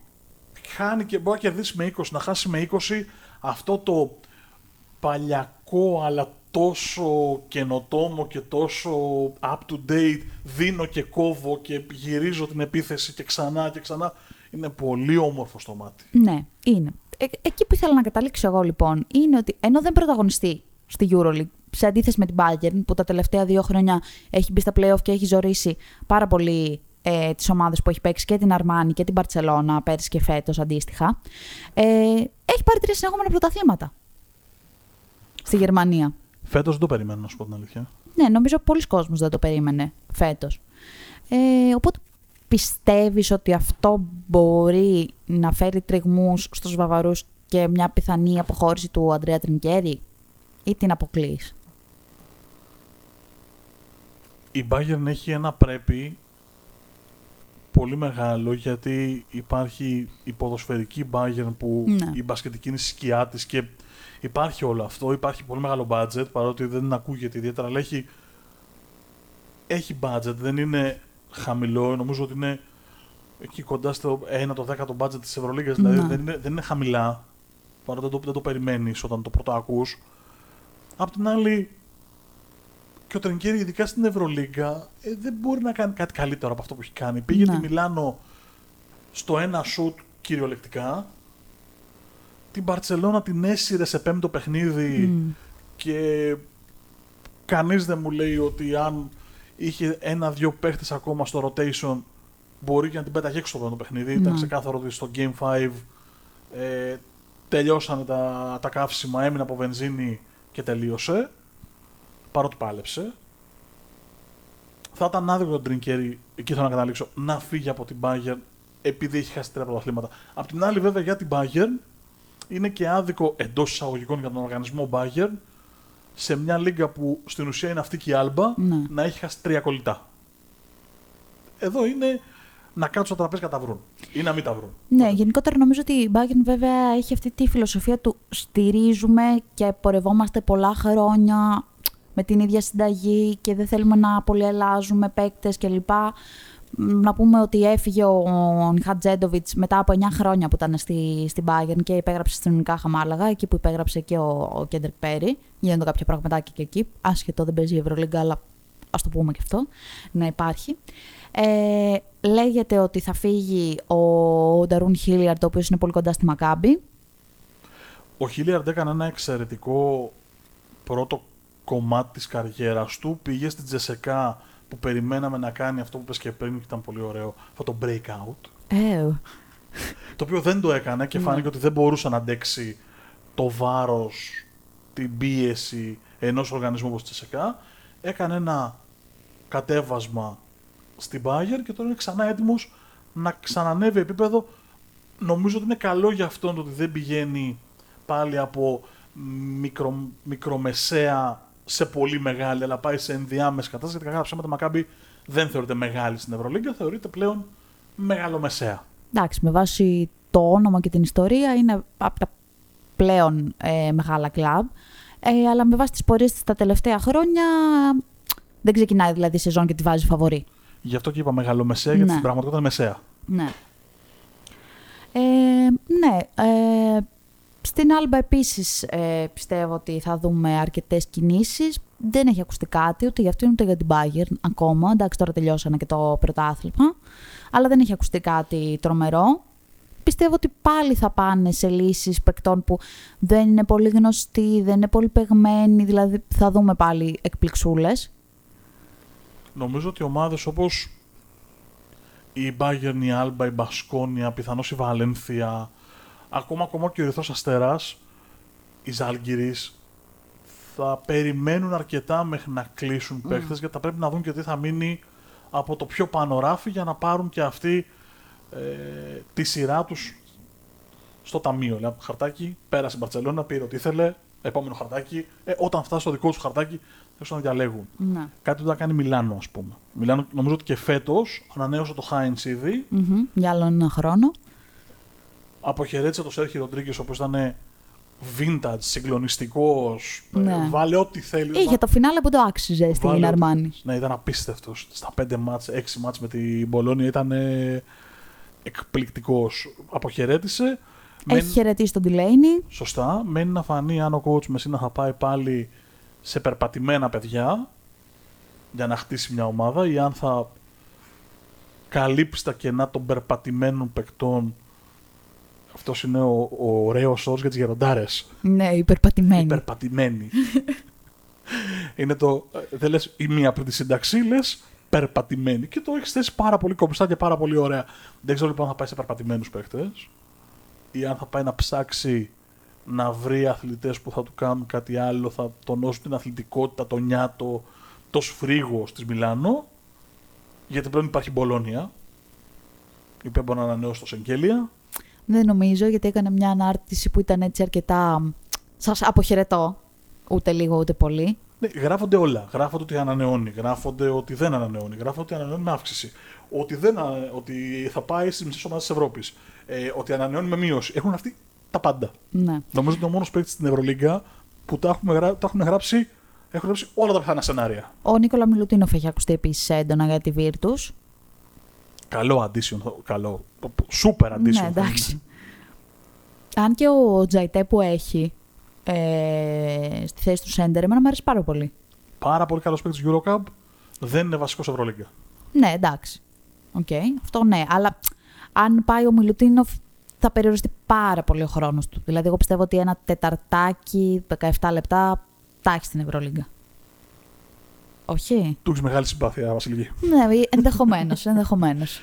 Χάνει και μπορεί να κερδίσει με 20, να χάσει με 20. Αυτό το παλιακό αλλά τόσο καινοτόμο και τόσο up to date δίνω και κόβω και γυρίζω την επίθεση και ξανά και ξανά είναι πολύ όμορφο στο μάτι. ναι, είναι. Ε, εκεί που ήθελα να καταλήξω εγώ λοιπόν είναι ότι ενώ δεν πρωταγωνιστεί στη EuroLeague σε αντίθεση με την Bayern που τα τελευταία δύο χρόνια έχει μπει στα playoff και έχει ζωρίσει πάρα πολύ ε, τις ομάδες που έχει παίξει και την Αρμάνη και την Barcelona πέρυσι και φέτος αντίστοιχα ε, έχει πάρει τρία συνεχόμενα πρωταθλήματα στη Γερμανία. Φέτος δεν το περιμένω να σου πω την αλήθεια. Ναι, νομίζω πολλοί κόσμος δεν το περίμενε φέτος. Ε, οπότε πιστεύεις ότι αυτό μπορεί να φέρει τριγμούς στους Βαβαρούς και μια πιθανή αποχώρηση του Αντρέα Τρινκέρη ή την αποκλείς. Η Bayern έχει ένα πρέπει πολύ μεγάλο γιατί υπάρχει η ποδοσφαιρική Bayern που Ναι. η μπασκετική είναι η σκιά της και υπάρχει όλο αυτό. Υπάρχει πολύ μεγάλο budget παρότι δεν ακούγεται ιδιαίτερα αλλά έχει, έχει budget, δεν είναι χαμηλό. Νομίζω ότι είναι εκεί κοντά στο 1 το 10 το budget της Ευρωλίγκας, δηλαδή Ναι. δεν είναι, δεν είναι χαμηλά παρότι δεν το, δεν το περιμένεις όταν το πρώτο ακούς. Απ' την άλλη, και ο Τρενκέρι, ειδικά στην Ευρωλίγκα, ε, δεν μπορεί να κάνει κάτι καλύτερο από αυτό που έχει κάνει. Πήγε Ναι. τη Μιλάνο στο ένα σουτ κυριολεκτικά. Την Μπαρτσελώνα την έσυρε σε πέμπτο παιχνίδι Μμ. και κανείς δεν μου λέει ότι αν είχε ένα-δυο παίχτες ακόμα στο rotation μπορεί και να την πέταγε έξω στο πέμπτο παιχνίδι. Ήταν Ναι. ξεκάθαρο ότι στο Game 5 ε, τελειώσανε τα, τα καύσιμα, έμεινε από βενζίνη και τελείωσε. Παρότι πάλεψε. Θα ήταν άδικο τον Τριγκέρι, εκεί θέλω να καταλήξω, να φύγει από την Bayern επειδή έχει χάσει τρία πρωταθλήματα. Απ' την άλλη, βέβαια, για την Bayern είναι και άδικο εντός εισαγωγικών για τον οργανισμό Bayern σε μια λίγα που στην ουσία είναι αυτή και η Άλμπα Ναι. να έχει χάσει τρία κολλητά. Εδώ είναι να κάτσουν τα τραπέζια και να τα βρουν ή να μην τα βρουν. Ναι, γενικότερα νομίζω ότι η Bayern βέβαια έχει αυτή τη φιλοσοφία του στηρίζουμε και πορευόμαστε πολλά χρόνια με την ίδια συνταγή και δεν θέλουμε να πολυελάζουμε παίκτες κλπ. Μ, Να πούμε ότι έφυγε ο Νιχατζέντοβιτς μετά από 9 χρόνια που ήταν στη, στην Bayern και υπέγραψε στην Ουνικά Χαμάλαγα, εκεί που υπέγραψε και ο, ο Κέντρικ Πέρι. Γίνονται κάποια πραγματάκια και εκεί. Άσχετο, δεν παίζει η Ευρωλίγκα, αλλά ας το πούμε και αυτό, να υπάρχει. Ε, λέγεται ότι θα φύγει ο Νταρούν Χίλιαρντ, ο οποίος είναι πολύ κοντά στη Μακάμπη. Ο Χίλιαρντ έκανε ένα εξαιρετικό πρώτο κομμάτι της καριέρας του. Πήγε στην Τζεσεκά που περιμέναμε να κάνει αυτό που είπες και πριν και ήταν πολύ ωραίο, αυτό το breakout. Ε, Το οποίο δεν το έκανε και Ναι. φάνηκε ότι δεν μπορούσε να αντέξει το βάρος, την πίεση ενός οργανισμού όπως η Τσεσεκά. Έκανε ένα κατέβασμα στην Bayern και τώρα είναι ξανά έτοιμος να ξανανεύει επίπεδο. Νομίζω ότι είναι καλό για αυτόν το ότι δεν πηγαίνει πάλι από μικρο, μικρομεσαία σε πολύ μεγάλη, αλλά πάει σε ενδιάμεση κατάσταση. Γιατί κακά τα ψέματα Μακάμπη δεν θεωρείται μεγάλη στην Ευρωλίγκα, θεωρείται πλέον μεγαλομεσαία. εντάξει, με βάση το όνομα και την ιστορία είναι από τα πλέον ε, μεγάλα κλαμπ. Ε, αλλά με βάση τις πορείες της τα τελευταία χρόνια Δεν ξεκινάει δηλαδή η σεζόν και τη βάζει φαβορή. Γι' αυτό και είπα μεγαλομεσαία, γιατί Ναι. στην πραγματικότητα είναι μεσαία. Ναι. Ε, ναι. Ε, στην Άλμπα επίσης ε, πιστεύω ότι θα δούμε αρκετές κινήσεις. Δεν έχει ακουστεί κάτι ούτε για αυτήν ούτε για την Bayern ακόμα. Εντάξει, τώρα τελειώσανε και το πρωτάθλημα. Αλλά δεν έχει ακουστεί κάτι τρομερό. Πιστεύω ότι πάλι θα πάνε σε λύσεις παικτών που δεν είναι πολύ γνωστοί, δεν είναι πολύ παιγμένοι. Δηλαδή θα δούμε πάλι εκπληξούλες. Νομίζω ότι ομάδες όπως η Bayern, η Alba, η Μπασκόνια, πιθανώς η Βαλένθια, ακόμα, ακόμα και ο Ερυθρό Αστέρας, η Ζάλγκυρης, θα περιμένουν αρκετά μέχρι να κλείσουν mm. γιατί θα πρέπει να δουν και τι θα μείνει από το πιο πάνω ράφι για να πάρουν και αυτοί ε, τη σειρά τους στο ταμείο. Δηλαδή, χαρτάκι, πέρασε η Μπαρσελόνα, πήρε ό,τι ήθελε, επόμενο χαρτάκι. Ε, όταν φτάσει στο δικό τους χαρτάκι, θα να διαλέγουν. Ναι. Κάτι που θα κάνει Μιλάνο, ας πούμε. Μιλάνο, νομίζω ότι και φέτος ανανέωσε το Χάιν ήδη. Μμμ, Για άλλον ένα χρόνο. Αποχαιρέτησε το Σέρχι Ροντρίγκες, ο οποίο ήταν vintage, συγκλονιστικός. Ναι. βάλε ό,τι θέλεις. Είχε το φινάλε που το άξιζε στην Βάλε Αρμάνη. Ναι, ήταν απίστευτος. Στα 5 μάτς, 6 μάτς με την Μπολόνια ήταν εκπληκτικός. Αποχαιρέτησε. Έχει χαιρετήσει τον Τιλέινι. Σωστά. Μένει να φανεί αν ο coach Μεσίνα θα πάει πάλι σε περπατημένα παιδιά για να χτίσει μια ομάδα ή αν θα καλύψει τα κενά των περπατημένων παικτών. Αυτός είναι ο, ο ωραίος όρος για τις γεροντάρες. Ναι, υπερπατημένη. Περπατημένοι. [laughs] είναι το. ε, Δεν λες η μία από τη σύνταξη, λες περπατημένοι. Και το έχεις θέσει πάρα πολύ κομψά και πάρα πολύ ωραία. Δεν ξέρω λοιπόν αν θα πάει σε περπατημένους παίχτες ή αν θα πάει να ψάξει να βρει αθλητές που θα του κάνουν κάτι άλλο, θα τονώσουν την αθλητικότητα, το νιάτο, το σφρίγο της Μιλάνο. Γιατί πλέον υπάρχει η Μπολόνια, η οποία μπορεί να ανανεώσει το Σεγγέλια. Δεν νομίζω, γιατί έκανε μια ανάρτηση που ήταν έτσι αρκετά. Σας αποχαιρετώ. Ούτε λίγο ούτε πολύ. Ναι, γράφονται όλα. Γράφονται ότι ανανεώνει, γράφονται ότι δεν ανανεώνει, γράφονται ότι ανανεώνει με αύξηση. Ότι, δεν, α- ότι θα πάει στις μισές ομάδες της Ευρώπης. Ε, ότι ανανεώνει με μείωση. Έχουν αυτοί τα πάντα. Ναι. Νομίζω ότι είναι ο μόνος παίκτης στην Ευρωλίγκα που τα, έχουμε γρα... τα έχουν γράψει, έχουν γράψει όλα τα πιθανά σενάρια. Ο Νίκολα Μιλουτίνοφ έχει ακουστεί επίσης έντονα για τη Virtus. Καλό addition. θα- Καλό. Super addition. Ναι, θα εντάξει. Αν και ο Τζαϊτέ που έχει ε, στη θέση του σέντερ, εμένα μου αρέσει πάρα πολύ. είναι. Πάρα πολύ καλός παίκτης Eurocup. Δεν είναι βασικός Ευρωλίγκα. Ναι, εντάξει. Οκ, αυτό ναι. Αλλά αν πάει ο Μιλουτίνοφ, θα περιοριστεί πάρα πολύ ο χρόνος του. Δηλαδή, εγώ πιστεύω ότι ένα τεταρτάκι, 17 λεπτά, τα έχει στην Ευρωλίγκα. Όχι. Του έχεις μεγάλη συμπάθεια, Βασιλική. Ναι, ενδεχομένως, ενδεχομένως.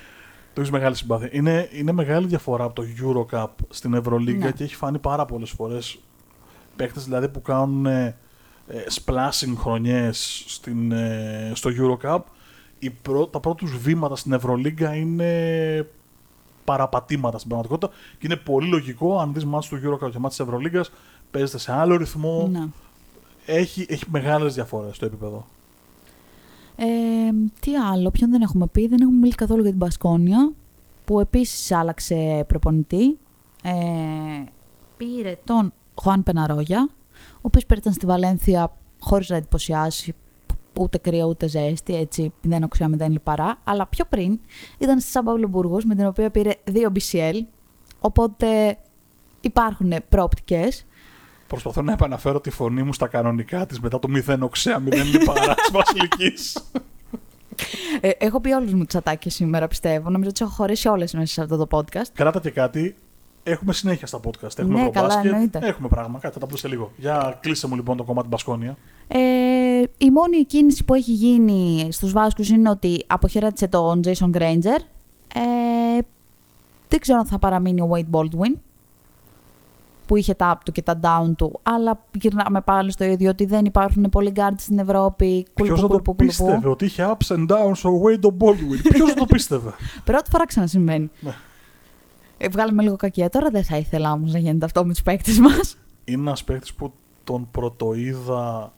Του έχεις μεγάλη συμπάθεια. Είναι, είναι μεγάλη διαφορά από το Eurocup στην Ευρωλίγκα Ναι. και έχει φανεί πάρα πολλές φορές παίκτες δηλαδή που κάνουν ε, ε, splashing χρονιές ε, στο Eurocup. Οι πρω, τα πρώτα του βήματα στην Ευρωλίγκα είναι παραπατήματα στην πραγματικότητα και είναι πολύ λογικό αν δεις μάτς του Eurocup και μάτς της Ευρωλίγκας παίζεται σε άλλο ρυθμό. Ναι. Έχει, έχει μεγάλες διαφορές στο επίπεδο. Ε, τι άλλο, ποιον δεν έχουμε πει, δεν έχουμε μιλήσει καθόλου για την Πασκόνια, που επίσης άλλαξε προπονητή. Ε, πήρε τον Χωάν Πεναρόγια, ο οποίος πέρασε στη Βαλένθια χωρίς να εντυπωσιάσει, ούτε κρύα ούτε ζέστη, έτσι δεν οξιά μηδέν λιπαρά, αλλά πιο πριν ήταν στη Σαν Μπούργος, με την οποία πήρε δύο BCL, οπότε υπάρχουν προοπτικές. Προσπαθώ να επαναφέρω τη φωνή μου στα κανονικά της μετά το 0 οξέα 0 λιπαρά της Βασιλικής. Ε, έχω πει όλους μου τις ατάκες σήμερα, πιστεύω. Νομίζω ότι τις έχω χωρίσει όλες μέσα σε αυτό το podcast. Κράτα και κάτι. Έχουμε συνέχεια στα podcast. Έχουμε Ναι, ευρωμπάσκετ, καλά, εννοείται. Έχουμε πράγμα. Κάτι θα τα πούμε σε λίγο. Για κλείσε μου λοιπόν το κομμάτι Μπασκόνια. Ε, η μόνη κίνηση που έχει γίνει στους Βάσκους είναι ότι αποχαιρέτησε τον Jason Granger. Ε, δεν ξέρω αν θα παραμείνει ο Wade Baldwin, που είχε τα up του και τα down του, αλλά γυρνάμε πάλι στο ίδιο ότι δεν υπάρχουν πολλοί guards στην Ευρώπη. Ποιος Κουλουπού, θα το κουλουπού, κουλουπού. πίστευε ότι είχε ups and downs ο Wade Baldwin; Ποιος θα το πίστευε; [laughs] Πρώτη φορά ξανασυμβαίνει. Ναι. Ε, βγάλαμε λίγο κακία τώρα, δεν θα ήθελα όμως να γίνεται αυτό με τους παίκτες μας. Είναι ένας παίκτης που τον πρωτοείδα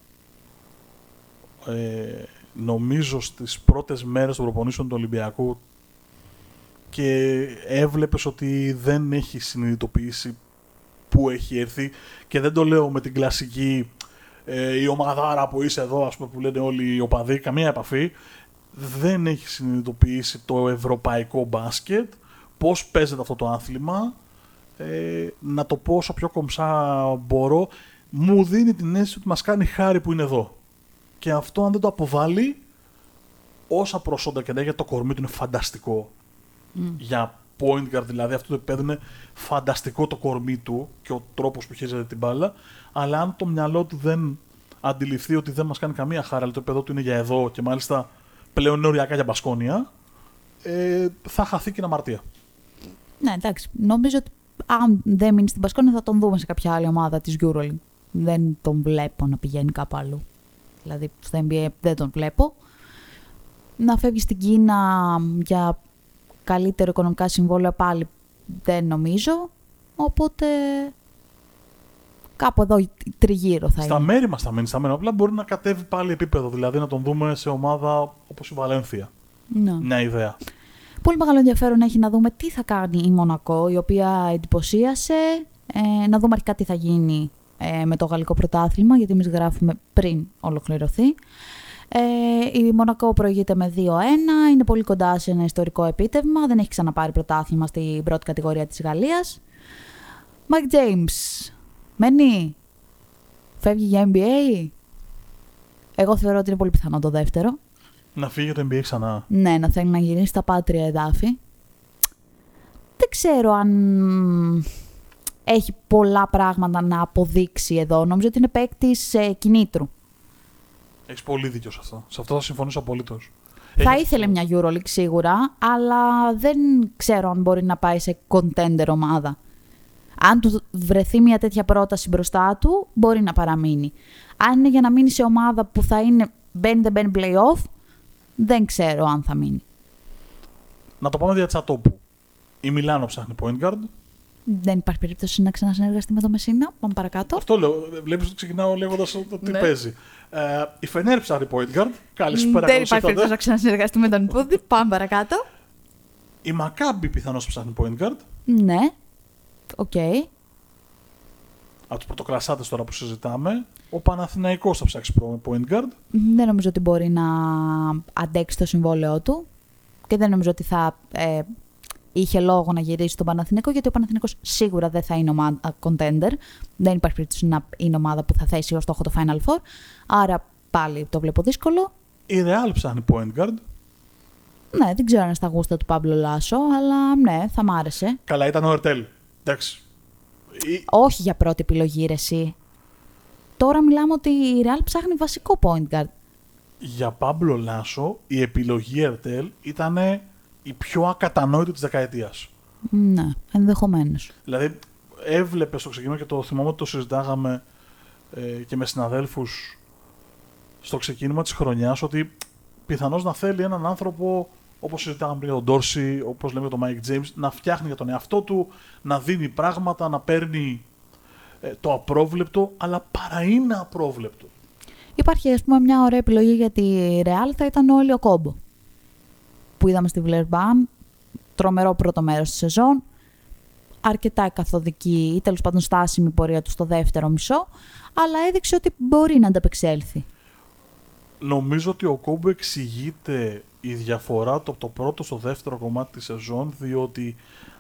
ε, νομίζω στις πρώτες μέρες των προπονήσεων του Ολυμπιακού και έβλεπες ότι δεν έχει συνειδητοποιήσει που έχει έρθει και δεν το λέω με την κλασική ε, η ομαδάρα που είσαι εδώ, ας πούμε, που λένε όλοι οι οπαδοί, καμία επαφή. Δεν έχει συνειδητοποιήσει το ευρωπαϊκό μπάσκετ, πώς παίζεται αυτό το άθλημα. Ε, να το πω όσο πιο κομψά μπορώ, μου δίνει την αίσθηση ότι μας κάνει χάρη που είναι εδώ. Και αυτό αν δεν το αποβάλει, όσα προσόντα και να έχει, το κορμί του είναι φανταστικό. Για point guard, δηλαδή αυτό το επίπεδο είναι φανταστικό το κορμί του και ο τρόπος που χειρίζεται την μπάλα. Αλλά αν το μυαλό του δεν αντιληφθεί ότι δεν μας κάνει καμία χάρη, αλλά το επίπεδο του είναι για εδώ και μάλιστα πλέον είναι οριακά για μπασκόνια, ε, θα χαθεί και είναι αμαρτία. Ναι, εντάξει. Νομίζω ότι αν δεν μείνει στην Πασκόνια θα τον δούμε σε κάποια άλλη ομάδα της EuroLeague. Δεν τον βλέπω να πηγαίνει κάπου αλλού. Δηλαδή στο NBA δεν τον βλέπω. Να φεύγει στην Κίνα για καλύτερο οικονομικά συμβόλαιο πάλι δεν νομίζω. Οπότε κάπου εδώ τριγύρω θα Στα είναι. μέρη μας θα μείνει στα μέρη, απλά μπορεί να κατέβει πάλι επίπεδο, δηλαδή να τον δούμε σε ομάδα όπως η Βαλένθια. Ναι. Μια ιδέα. Πολύ μεγάλο ενδιαφέρον έχει να δούμε τι θα κάνει η Μονακό, η οποία εντυπωσίασε. Ε, να δούμε αρχικά τι θα γίνει ε, με το γαλλικό πρωτάθλημα, γιατί εμείς γράφουμε πριν ολοκληρωθεί. Ε, η Μονακό προηγείται με 2-1, είναι πολύ κοντά σε ένα ιστορικό επίτευγμα, δεν έχει ξαναπάρει πρωτάθλημα στην πρώτη κατηγορία της Γαλλίας. Mike James, μένει, φεύγει για NBA. Εγώ θεωρώ ότι είναι πολύ πιθανό το δεύτερο. Να φύγει το NBA ξανά. Ναι, να θέλει να γυρίσει στα πάτρια εδάφη. Δεν ξέρω αν έχει πολλά πράγματα να αποδείξει εδώ. Νομίζω ότι είναι παίκτης ε, κινήτρου. Έχεις πολύ δίκιο σε αυτό. Σε αυτό θα συμφωνήσω απολύτως. Θα ήθελε μια EuroLeague σίγουρα, αλλά δεν ξέρω αν μπορεί να πάει σε contender ομάδα. Αν του βρεθεί μια τέτοια πρόταση μπροστά του, μπορεί να παραμείνει. Αν είναι για να μείνει σε ομάδα που θα είναι μπαίνει δεν μπαίνει playoff, δεν ξέρω αν θα μείνει. Να το πάμε δια τσατόπου. Η Μιλάνο ψάχνει point guard. Δεν υπάρχει περίπτωση να ξανασυνεργαστεί με το Μεσίνα. Πάμε παρακάτω. Αυτό λέω. Βλέπεις ότι ξεκινάω λέγοντας τι Ναι. παίζει. Ε, η Φενέρ ψάχνει point guard. Καλησπέρα, Δεν καλώς υπάρχει περίπτωση ήρθατε. να ξανασυνεργαστεί με τον Πούδη. Πάμε παρακάτω. Η Μακάμπη πιθανώς ψάχνει point guard. Ναι. Οκ. Από τους πρωτοκλασάτους τώρα που συζητάμε. Ο Παναθηναϊκός θα ψάξει point guard. Δεν νομίζω ότι μπορεί να αντέξει το συμβόλαιό του και δεν νομίζω ότι θα ε, είχε λόγο να γυρίσει στον Παναθηναϊκό γιατί ο Παναθηναϊκός σίγουρα δεν θα είναι ομάδα contender. Δεν υπάρχει περίπτωση να είναι ομάδα που θα θέσει ως στόχο το Final Four. Άρα πάλι το βλέπω δύσκολο. Η Real ψάχνει point guard. Ναι, δεν ξέρω αν είναι στα γούστα του Πάμπλο Λάσο, αλλά ναι, θα μ' άρεσε. Καλά, ήταν ο Ερτέλ. Εντάξει. Η- Όχι για πρώτη επιλογή, ρε, εσύ. Τώρα μιλάμε ότι η Real ψάχνει βασικό point guard. Για Πάμπλο Λάσο, η επιλογή Ερτέλ ήταν η πιο ακατανόητη της δεκαετίας. Ναι, ενδεχομένως. Δηλαδή, έβλεπε στο ξεκίνημα και το θυμάμαι ότι το συζητάγαμε ε, και με συναδέλφους στο ξεκίνημα της χρονιάς ότι πιθανώς να θέλει έναν άνθρωπο όπως συζητάγαμε πριν για τον Ντόρση, όπως λέμε για τον Mike James, να φτιάχνει για τον εαυτό του, να δίνει πράγματα, να παίρνει ε, το απρόβλεπτο, αλλά παρά είναι απρόβλεπτο. Υπάρχει, ας πούμε, μια ωραία επιλογή για τη Real θα ήταν όλοι ο Κόμπο. Που είδαμε στη Βλερμπάν, τρομερό πρώτο μέρος της σεζόν, αρκετά καθοδική ή τέλος πάντων στάσιμη πορεία του στο δεύτερο μισό, αλλά έδειξε ότι μπορεί να ανταπεξέλθει. Νομίζω ότι ο Κόμπο εξηγείται η διαφορά από το πρώτο στο δεύτερο κομμάτι της σεζόν, διότι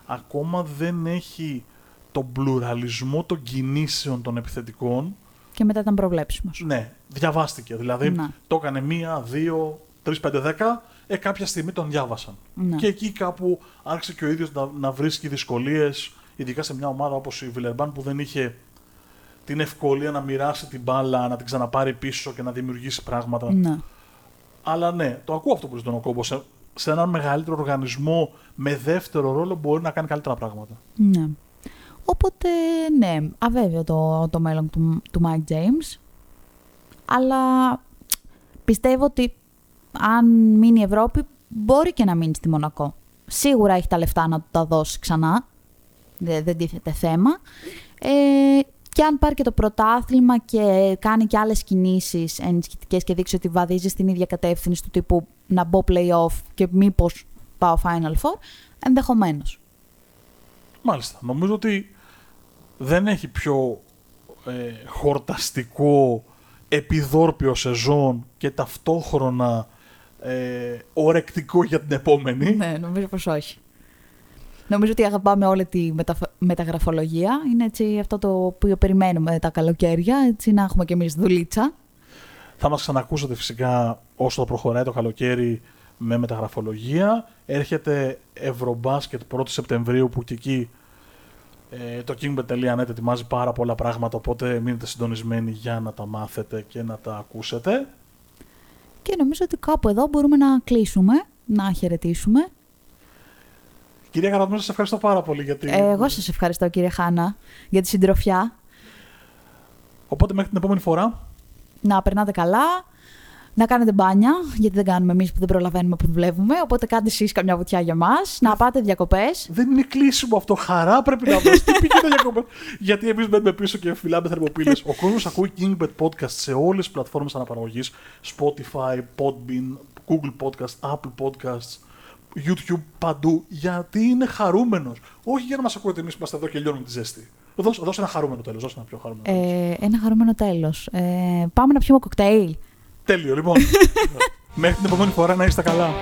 ακόμα δεν έχει τον πλουραλισμό των κινήσεων των επιθετικών. Και μετά ήταν προβλέψιμος. Ναι, διαβάστηκε. Δηλαδή, Να. το έκανε μία, δύο, τρεις, πέντε, δέκα, ε, κάποια στιγμή τον διάβασαν. Ναι. Και εκεί κάπου άρχισε και ο ίδιος να, να βρίσκει δυσκολίες, ειδικά σε μια ομάδα όπως η Βιλερμπάν που δεν είχε την ευκολία να μοιράσει την μπάλα, να την ξαναπάρει πίσω και να δημιουργήσει πράγματα. Ναι. Αλλά ναι, το ακούω αυτό που ζητώνει ο Κόμπο. Σε, σε έναν μεγαλύτερο οργανισμό με δεύτερο ρόλο μπορεί να κάνει καλύτερα πράγματα. Ναι. Οπότε, ναι, αβέβαιο το, το μέλλον του, του Mike James. Αλλά πιστεύω ότι αν μείνει η Ευρώπη, μπορεί και να μείνει στη Μονακό. Σίγουρα έχει τα λεφτά να του τα δώσει ξανά. Δεν, δεν τίθεται θέμα. Ε, και αν πάρει και το πρωτάθλημα και κάνει και άλλες κινήσεις ενισχυτικές και δείξει ότι βαδίζει στην ίδια κατεύθυνση του τύπου να μπω play-off και μήπως πάω Final Four, ενδεχομένως. Μάλιστα. Νομίζω ότι δεν έχει πιο ε, χορταστικό επιδόρπιο σεζόν και ταυτόχρονα ε, ορεκτικό για την επόμενη. Ναι, νομίζω πως όχι. Νομίζω ότι αγαπάμε όλη τη μεταγραφολογία. Είναι έτσι αυτό το οποίο περιμένουμε τα καλοκαίρια, έτσι να έχουμε κι εμείς δουλίτσα. Θα μας ξανακούσετε φυσικά όσο προχωράει το καλοκαίρι με μεταγραφολογία. Έρχεται Ευρωμπάσκετ 1η Σεπτεμβρίου που και εκεί ε, το kingbet.net ετοιμάζει πάρα πολλά πράγματα, οπότε μείνετε συντονισμένοι για να τα μάθετε και να τα ακούσετε. Και νομίζω ότι κάπου εδώ μπορούμε να κλείσουμε, να χαιρετήσουμε. Κυρία Καρατμού, σας ευχαριστώ πάρα πολύ για την... Εγώ σας ευχαριστώ κύριε Χάνα για τη συντροφιά. Οπότε μέχρι την επόμενη φορά. Να περνάτε καλά, να κάνετε μπάνια, γιατί δεν κάνουμε εμείς που δεν προλαβαίνουμε που δουλεύουμε. Οπότε κάντε εσείς καμιά βουτιά για μας, να πάτε διακοπές. Δεν είναι κλείσιμο αυτό. Χαρά πρέπει να δώσει. Τι πήγαινε διακοπές; γιατί εμείς μπαίνουμε πίσω και φυλάμε θερμοπύλες. Ο κόσμος ακούει Kingbet Podcast σε όλες τις πλατφόρμες αναπαραγωγής. Spotify, Podbean, Google Podcast, Apple Podcasts. YouTube παντού γιατί είναι χαρούμενος. Όχι για να μας ακούτε εμείς που είμαστε εδώ και λιώνουμε τη ζέστη. Δώσε, δώσε ένα χαρούμενο τέλος. Δώσε ένα πιο χαρούμενο. Ε, ένα χαρούμενο τέλος. Ε, πάμε να πιούμε κοκτέιλ. Τέλειο, λοιπόν. [laughs] Μέχρι την επόμενη φορά να είστε καλά.